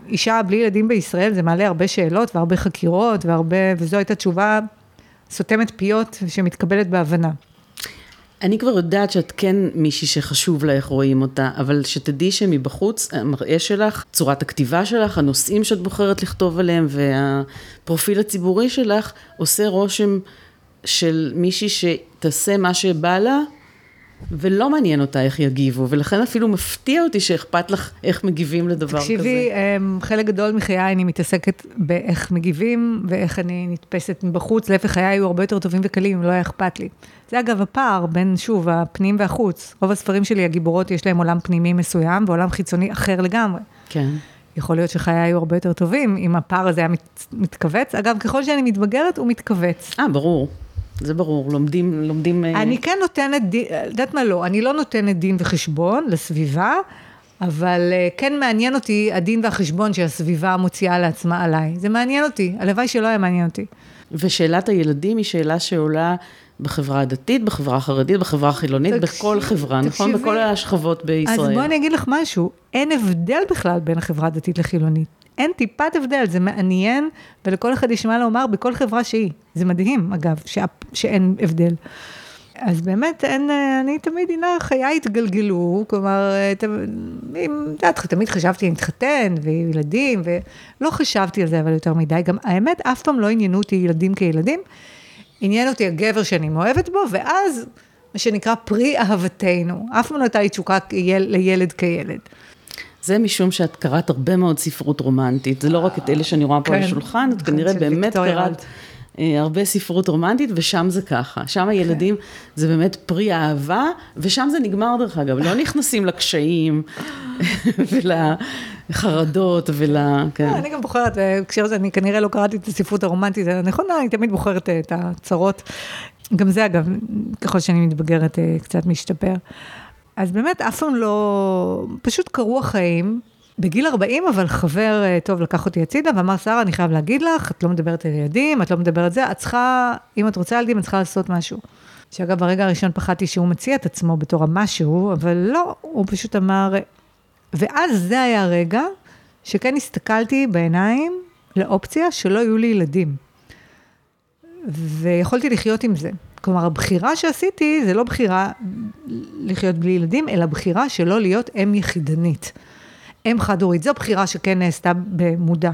אישה בלי ילדים בישראל, זה מעלה הרבה שאלות והרבה חקירות, והרבה, וזו הייתה תשובה סותמת פיות שמתקבלת בהבנה. אני כבר יודעת שאת כן מישהי שחשוב לה איך רואים אותה, אבל שתדעי שמבחוץ, המראה שלך, צורת הכתיבה שלך, הנושאים שאת בוחרת לכתוב עליהם והפרופיל הציבורי שלך, עושה רושם של מישהי שתעשה מה שבא לה, ולא מעניין אותה איך יגיבו, ולכן אפילו מפתיע אותי שאכפת לך איך מגיבים לדבר תקשיבי, כזה. תקשיבי, אמ, חלק גדול מחיי אני מתעסקת באיך מגיבים ואיך אני נתפסת מבחוץ, להפך חיי היו הרבה יותר טובים וקלים, אם לא היה אכפת לי. זה אגב הפער בין, שוב, הפנים והחוץ. רוב הספרים שלי, הגיבורות, יש להם עולם פנימי מסוים ועולם חיצוני אחר לגמרי. כן. יכול להיות שחיי היו הרבה יותר טובים אם הפער הזה היה מת, מתכווץ. אגב, ככל שאני מתבגרת, הוא מתכווץ. אה, ברור. זה ברור, לומדים, לומדים... אה, אני כן נותנת, דין, יודעת מה לא, אני לא נותנת דין וחשבון לסביבה, אבל אה, כן מעניין אותי הדין והחשבון שהסביבה מוציאה לעצמה עליי. זה מעניין אותי, הלוואי שלא היה מעניין אותי. ושאלת הילדים היא שאלה שעולה בחברה הדתית, בחברה החרדית, בחברה החילונית, תקשיב, בכל חברה, נכון? תקשיבי, נכון? בכל השכבות בישראל. אז בואי אני אגיד לך משהו, אין הבדל בכלל בין החברה הדתית לחילונית. אין טיפת הבדל, זה מעניין, ולכל אחד יש מה לומר בכל חברה שהיא. זה מדהים, אגב, ש... שאין הבדל. אז באמת, אין, אני תמיד, הנה, חיי התגלגלו, כלומר, את יודעת, תמיד חשבתי להתחתן, וילדים, ולא חשבתי על זה אבל יותר מדי, גם האמת, אף פעם לא עניינו אותי ילדים כילדים, עניין אותי הגבר שאני מאוהבת בו, ואז, מה שנקרא פרי אהבתנו. אף פעם לא הייתה לי תשוקה לילד כילד. זה משום שאת קראת הרבה מאוד ספרות רומנטית, זה לא רק את אלה שאני רואה פה על כן. השולחן, את כנראה באמת קראת אה, הרבה ספרות רומנטית, ושם זה ככה. שם הילדים זה באמת פרי אהבה, ושם זה נגמר דרך אגב, לא נכנסים לקשיים (laughs) ולחרדות ול... כן. אני גם בוחרת, בהקשר הזה, אני כנראה לא קראתי את הספרות הרומנטית הנכונה, אני תמיד בוחרת את הצרות. גם זה אגב, ככל שאני מתבגרת, אה, קצת משתפר. אז באמת, אף פעם לא, פשוט קרו החיים. בגיל 40, אבל חבר אה, טוב לקח אותי הצידה ואמר, שרה, אני חייב להגיד לך, את לא מדברת על ילדים, את לא מדברת זה, את צריכה, אם את רוצה ילדים, את צריכה לעשות משהו. שאגב, ברגע הראשון פחדתי שהוא מציע את עצמו בתור המשהו, אבל לא, הוא פשוט אמר, ואז זה היה הרגע שכן הסתכלתי בעיניים לאופציה שלא יהיו לי ילדים. ויכולתי לחיות עם זה. כלומר, הבחירה שעשיתי זה לא בחירה לחיות בלי ילדים, אלא בחירה שלא להיות אם יחידנית. אם חד-הורית, זו בחירה שכן נעשתה במודע.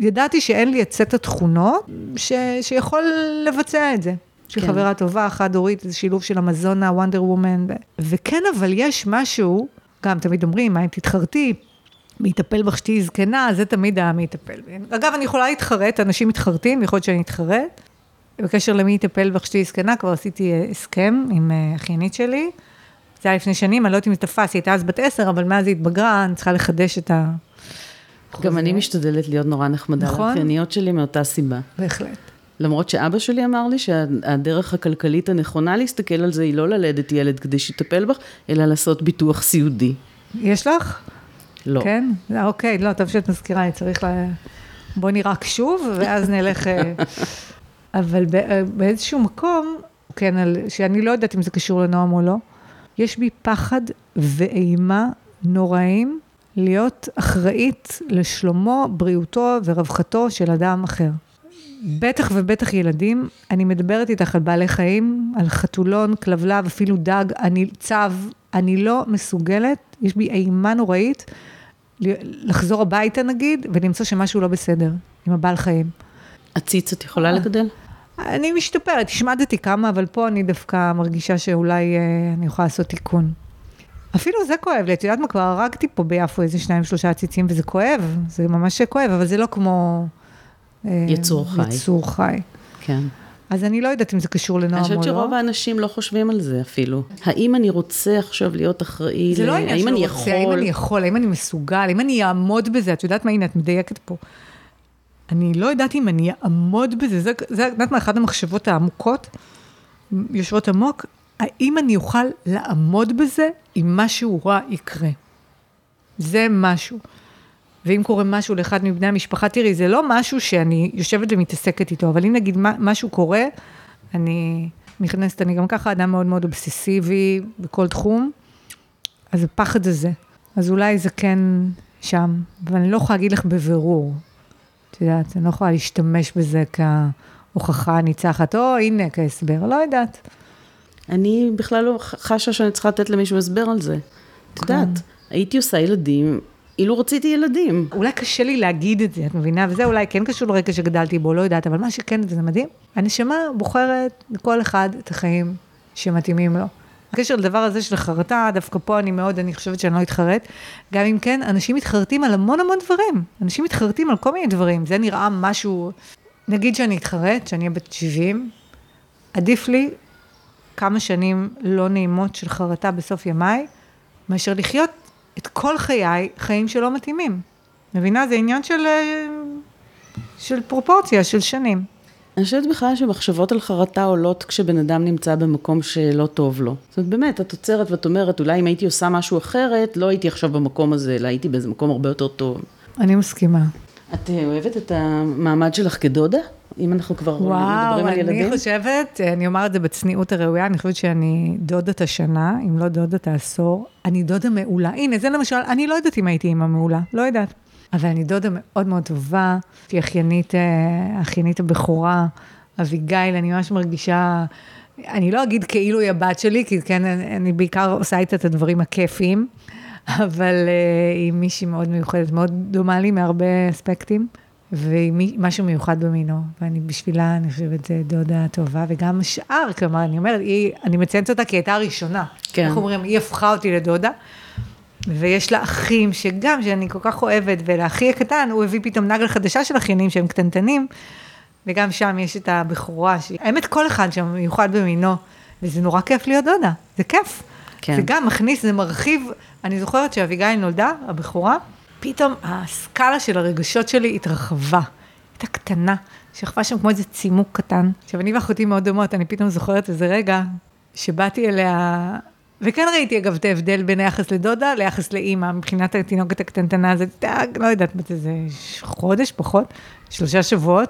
ידעתי שאין לי את סט התכונות ש, שיכול לבצע את זה. של כן. חברה טובה, חד-הורית, זה שילוב של המזונה, וונדר וומן. וכן, אבל יש משהו, גם תמיד אומרים, מה אם תתחרתי, מי יטפל בך שתהיי זקנה, זה תמיד היה מי יטפל. אגב, אני יכולה להתחרט, אנשים מתחרטים, יכול להיות שאני אתחרט. בקשר למי יטפל בך שתהיי זקנה, כבר עשיתי אה, הסכם עם אה, אחיינית שלי. זה היה לפני שנים, אני לא יודעת אם זה תפס, היא הייתה אז בת עשר, אבל מאז היא התבגרה, אני צריכה לחדש את ה... גם אני משתדלת להיות נורא נחמדה נכון? לאחייניות שלי מאותה סיבה. בהחלט. למרות שאבא שלי אמר לי שהדרך הכלכלית הנכונה להסתכל על זה היא לא ללדת ילד כדי שיטפל בך, אלא לעשות ביטוח סיעודי. יש לך? לא. כן? אה, אוקיי, לא, טוב שאת מזכירה, אני צריך ל... בוא נירק שוב, ואז נלך... אבל אה, באיזשהו מקום, כן, שאני לא יודעת אם זה קשור לנועם או לא, יש בי פחד ואימה נוראים להיות אחראית לשלומו, בריאותו ורווחתו של אדם אחר. בטח ובטח ילדים, אני מדברת איתך על בעלי חיים, על חתולון, כלבלב, אפילו דג, אני צב, אני לא מסוגלת, יש בי אימה נוראית לחזור הביתה נגיד, ולמצוא שמשהו לא בסדר עם הבעל חיים. עציץ את יכולה לגדל? אני משתפרת, השמדתי כמה, אבל פה אני דווקא מרגישה שאולי אה, אני יכולה לעשות תיקון. אפילו זה כואב לי, את יודעת מה, כבר הרגתי פה ביפו איזה שניים, שלושה עציצים, וזה כואב, זה ממש כואב, אבל זה לא כמו... אה, יצור חי. יצור חי. כן. אז אני לא יודעת אם זה קשור לנועם או לא. אני חושבת שרוב האנשים לא חושבים על זה אפילו. האם אני רוצה עכשיו להיות אחראי? זה ל... לא עניין של רוצה, האם אני יכול, האם אני מסוגל, האם אני אעמוד בזה, את יודעת מה, הנה, את מדייקת פה. אני לא יודעת אם אני אעמוד בזה, זה, זה, יודעת מה, אחת המחשבות העמוקות, יושבות עמוק, האם אני אוכל לעמוד בזה אם משהו רע יקרה? זה משהו. ואם קורה משהו לאחד מבני המשפחה, תראי, זה לא משהו שאני יושבת ומתעסקת איתו, אבל אם נגיד משהו קורה, אני נכנסת, אני גם ככה אדם מאוד מאוד אובססיבי בכל תחום, אז הפחד הזה. אז אולי זה כן שם, אבל אני לא יכולה להגיד לך בבירור. את יודעת, אני לא יכולה להשתמש בזה כהוכחה ניצחת, או הנה, כהסבר, לא יודעת. אני בכלל לא חשה שאני צריכה לתת למישהו הסבר על זה. את כן. יודעת, הייתי עושה ילדים, אילו רציתי ילדים. אולי קשה לי להגיד את זה, את מבינה? וזה אולי כן קשור לרקע שגדלתי בו, לא יודעת, אבל מה שכן, וזה מדהים, הנשמה בוחרת לכל אחד את החיים שמתאימים לו. בקשר לדבר הזה של חרטה, דווקא פה אני מאוד, אני חושבת שאני לא אתחרט. גם אם כן, אנשים מתחרטים על המון המון דברים. אנשים מתחרטים על כל מיני דברים. זה נראה משהו, נגיד שאני אתחרט, שאני אהיה בת 70, עדיף לי כמה שנים לא נעימות של חרטה בסוף ימיי, מאשר לחיות את כל חיי חיים שלא מתאימים. מבינה? זה עניין של, אה, של פרופורציה, של שנים. אני חושבת בכלל שמחשבות על חרטה עולות כשבן אדם נמצא במקום שלא טוב לו. זאת אומרת, באמת, את עוצרת ואת אומרת, אולי אם הייתי עושה משהו אחרת, לא הייתי עכשיו במקום הזה, אלא הייתי באיזה מקום הרבה יותר טוב. אני מסכימה. את אה, אוהבת את המעמד שלך כדודה? אם אנחנו כבר וואו, מדברים על ילדים? וואו, אני חושבת, אני אומר את זה בצניעות הראויה, אני חושבת שאני דודת השנה, אם לא דודת העשור. אני דודה מעולה. הנה, זה למשל, אני לא יודעת אם הייתי אימא מעולה, לא יודעת. אבל אני דודה מאוד מאוד טובה, היא אחיינית, אה, אחיינית הבכורה, אביגיל, אני ממש מרגישה, אני לא אגיד כאילו היא הבת שלי, כי כן, אני בעיקר עושה איתה את הדברים הכיפיים, אבל uh, היא מישהי מאוד מיוחדת, מאוד דומה לי מהרבה אספקטים, והיא משהו מיוחד במינו, ואני בשבילה, אני חושבת, דודה טובה, וגם שאר, כלומר, אני אומרת, היא, אני מציינת אותה כי היא הייתה הראשונה. כן. איך אומרים, היא הפכה אותי לדודה. ויש לה אחים שגם, שאני כל כך אוהבת, ולאחי הקטן, הוא הביא פתאום נגלה חדשה של אחיינים שהם קטנטנים, וגם שם יש את הבכורה, האמת כל אחד שם מיוחד במינו, וזה נורא כיף להיות דודה, זה כיף. כן. זה גם מכניס, זה מרחיב, אני זוכרת שאביגיל נולדה, הבכורה, פתאום הסקאלה של הרגשות שלי התרחבה, הייתה קטנה, שכבה שם כמו איזה צימוק קטן. עכשיו, אני ואחותי מאוד דומות, אני פתאום זוכרת איזה רגע שבאתי אליה וכן ראיתי אגב את ההבדל בין היחס לדודה ליחס לאימא, מבחינת התינוקת הקטנטנה, זה לא יודעת, מה זה חודש, פחות, שלושה שבועות.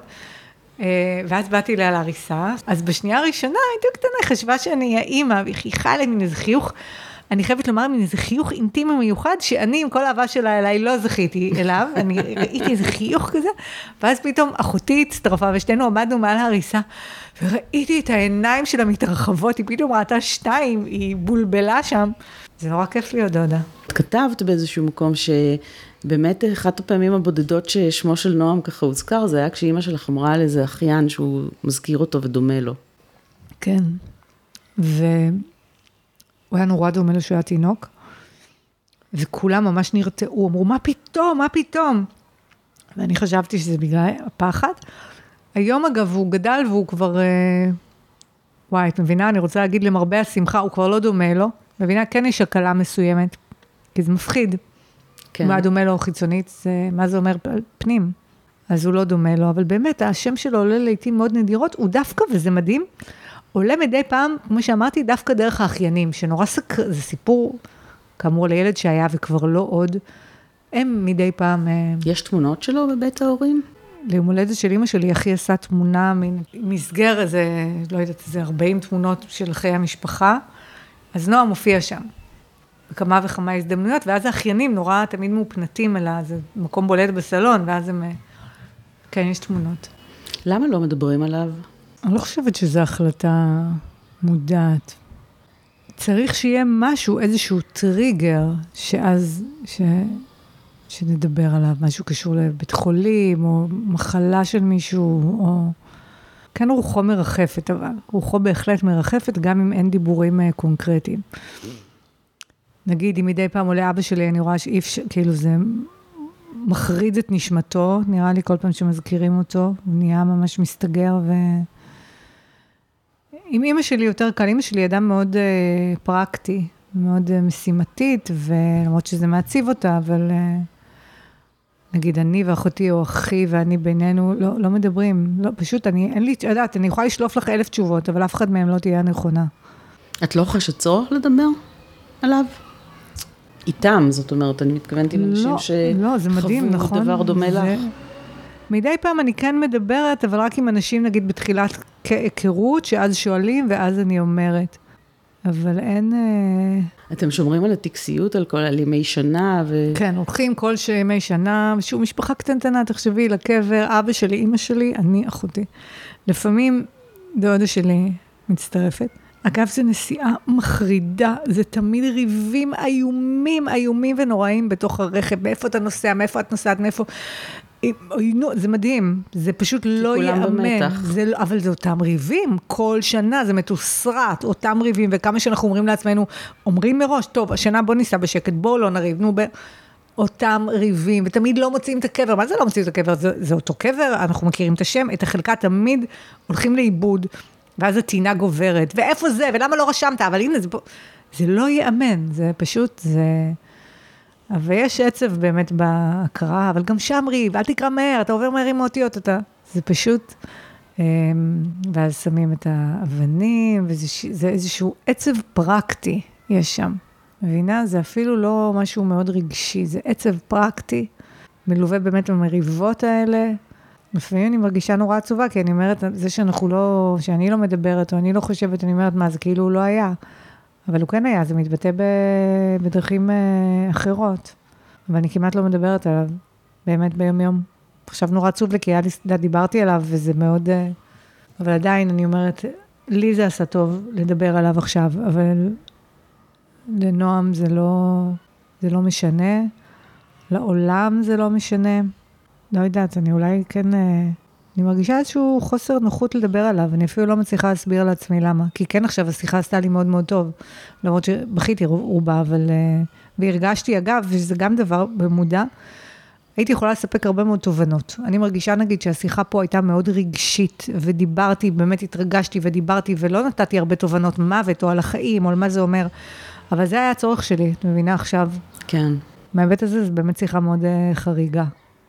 אה, ואז באתי אליה להריסה, אז בשנייה הראשונה הייתה קטנה, חשבה שאני האימא, והיא חייכה מין איזה חיוך. אני חייבת לומר מין איזה חיוך אינטימי מיוחד, שאני עם כל האהבה שלה אליי לא זכיתי אליו, (laughs) אני ראיתי איזה חיוך כזה, ואז פתאום אחותי הצטרפה ושתינו עמדנו מעל ההריסה, וראיתי את העיניים שלה מתרחבות, היא פתאום ראתה שתיים, היא בולבלה שם. זה נורא כיף להיות דודה. את כתבת באיזשהו מקום שבאמת אחת הפעמים הבודדות ששמו של נועם ככה הוזכר, זה היה כשאימא שלך אמרה על איזה אחיין שהוא מזכיר אותו ודומה לו. כן, והוא היה נורא דומה לו שהוא היה תינוק, וכולם ממש נרתעו, אמרו, מה פתאום, מה פתאום? ואני חשבתי שזה בגלל הפחד. היום אגב הוא גדל והוא כבר, אה, וואי, את מבינה? אני רוצה להגיד למרבה השמחה, הוא כבר לא דומה לו. מבינה? כן יש הקלה מסוימת, כי זה מפחיד. כן. מה דומה לו חיצונית, זה, מה זה אומר פנים. אז הוא לא דומה לו, אבל באמת, השם שלו עולה לעיתים מאוד נדירות, הוא דווקא, וזה מדהים, עולה מדי פעם, כמו שאמרתי, דווקא דרך האחיינים, שנורא סקר, זה סיפור, כאמור, לילד שהיה וכבר לא עוד. הם מדי פעם... אה, יש תמונות שלו בבית ההורים? ליום הולדת של אימא שלי, אחי עשה תמונה ממסגר איזה, לא יודעת, איזה 40 תמונות של חיי המשפחה, אז נועה מופיע שם. בכמה וכמה הזדמנויות, ואז האחיינים נורא תמיד מאופנתים אלא זה מקום בולט בסלון, ואז הם... כן, יש תמונות. למה לא מדברים עליו? אני לא חושבת שזו החלטה מודעת. צריך שיהיה משהו, איזשהו טריגר, שאז, ש... שנדבר עליו, משהו קשור לבית חולים, או מחלה של מישהו, או... כן רוחו מרחפת, אבל רוחו בהחלט מרחפת, גם אם אין דיבורים אה, קונקרטיים. נגיד, אם מדי פעם עולה אבא שלי, אני רואה שאי אפשר, כאילו זה מחריד את נשמתו, נראה לי כל פעם שמזכירים אותו, הוא נהיה ממש מסתגר ו... עם אימא שלי יותר קל, אימא שלי אדם מאוד uh, פרקטי, מאוד uh, משימתית, ולמרות שזה מעציב אותה, אבל... Uh, נגיד אני ואחותי או אחי ואני בינינו, לא, לא מדברים, לא, פשוט אני, אין לי, את יודעת, אני יכולה לשלוף לך אלף תשובות, אבל אף אחד מהם לא תהיה נכונה. את לא חושבת צורך לדבר עליו? איתם, זאת אומרת, אני מתכוונת עם אנשים לא, שחוו לא, מדהים, נכון? דבר דומה זה... לך. מדי פעם אני כן מדברת, אבל רק עם אנשים, נגיד, בתחילת היכרות, שאז שואלים, ואז אני אומרת. אבל אין... אה, אתם שומרים על הטקסיות, על כל, על ימי שנה ו... כן, הולכים כל ימי שנה, שוב, משפחה קטנטנה, תחשבי, לקבר, אבא שלי, אימא שלי, אני אחותי. לפעמים דודה שלי מצטרפת. אגב, זו נסיעה מחרידה, זה תמיד ריבים איומים, איומים ונוראים בתוך הרכב, מאיפה אתה נוסע, מאיפה את נוסעת, מאיפה... זה מדהים, זה פשוט לא ייאמן. זה, לא- אבל זה אותם ריבים, כל שנה זה מתוסרט, אותם ריבים, וכמה שאנחנו אומרים לעצמנו, אומרים מראש, טוב, השנה בוא ניסע בשקט, בואו לא נריב, נו, ב... אותם ריבים, ותמיד לא מוצאים את הקבר, מה זה לא מוצאים את הקבר? זה, זה אותו קבר, אנחנו מכירים את השם, את החלקה תמיד הולכים לאיבוד, ואז הטינה גוברת, ואיפה זה, ולמה לא רשמת, אבל הנה, זה, זה לא ייאמן, זה פשוט, זה... ויש עצב באמת בהקראה, אבל גם שם ריב, אל תקרא מהר, אתה עובר מהר עם האותיות, אתה... זה פשוט... אמ, ואז שמים את האבנים, וזה איזשהו עצב פרקטי יש שם. מבינה? זה אפילו לא משהו מאוד רגשי, זה עצב פרקטי, מלווה באמת במריבות האלה. לפעמים אני מרגישה נורא עצובה, כי אני אומרת, זה שאנחנו לא, שאני לא מדברת, או אני לא חושבת, אני אומרת, מה, זה כאילו לא היה. אבל הוא כן היה, זה מתבטא ב, בדרכים uh, אחרות. ואני כמעט לא מדברת עליו, באמת ביום-יום. עכשיו נורא עצוב לי, כי היה לי, דיברתי עליו, וזה מאוד... Uh, אבל עדיין, אני אומרת, לי זה עשה טוב לדבר עליו עכשיו, אבל לנועם זה לא, זה לא משנה, לעולם זה לא משנה. לא יודעת, אני אולי כן... אה, אני מרגישה איזשהו חוסר נוחות לדבר עליו, אני אפילו לא מצליחה להסביר לעצמי למה. כי כן עכשיו השיחה עשתה לי מאוד מאוד טוב, למרות שבכיתי רובה, אבל... אה, והרגשתי, אגב, וזה גם דבר במודע, הייתי יכולה לספק הרבה מאוד תובנות. אני מרגישה, נגיד, שהשיחה פה הייתה מאוד רגשית, ודיברתי, באמת התרגשתי ודיברתי, ולא נתתי הרבה תובנות מוות, או על החיים, או על מה זה אומר. אבל זה היה הצורך שלי, את מבינה עכשיו? כן. מההיבט הזה, זו באמת שיחה מאוד uh, חריגה.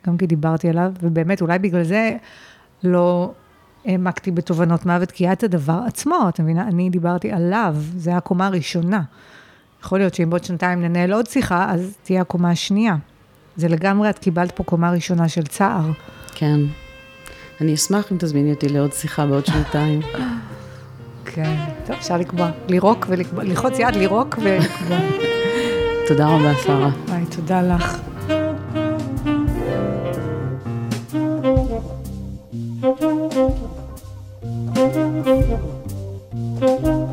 גם כי דיברתי עליו, ובאמת, אולי בגלל זה לא העמקתי בתובנות מוות, כי היה את הדבר עצמו, את מבינה? אני דיברתי עליו, זה הקומה הראשונה. יכול להיות שאם בעוד שנתיים ננהל עוד שיחה, אז תהיה הקומה השנייה. זה לגמרי, את קיבלת פה קומה ראשונה של צער. כן. אני אשמח אם תזמיני אותי לעוד שיחה בעוד שנתיים. כן, טוב, אפשר לקבוע. לירוק ולקבוע, ללחוץ יד, לירוק ולקבוע. תודה רבה, שרה. ביי, תודה לך. Thank you.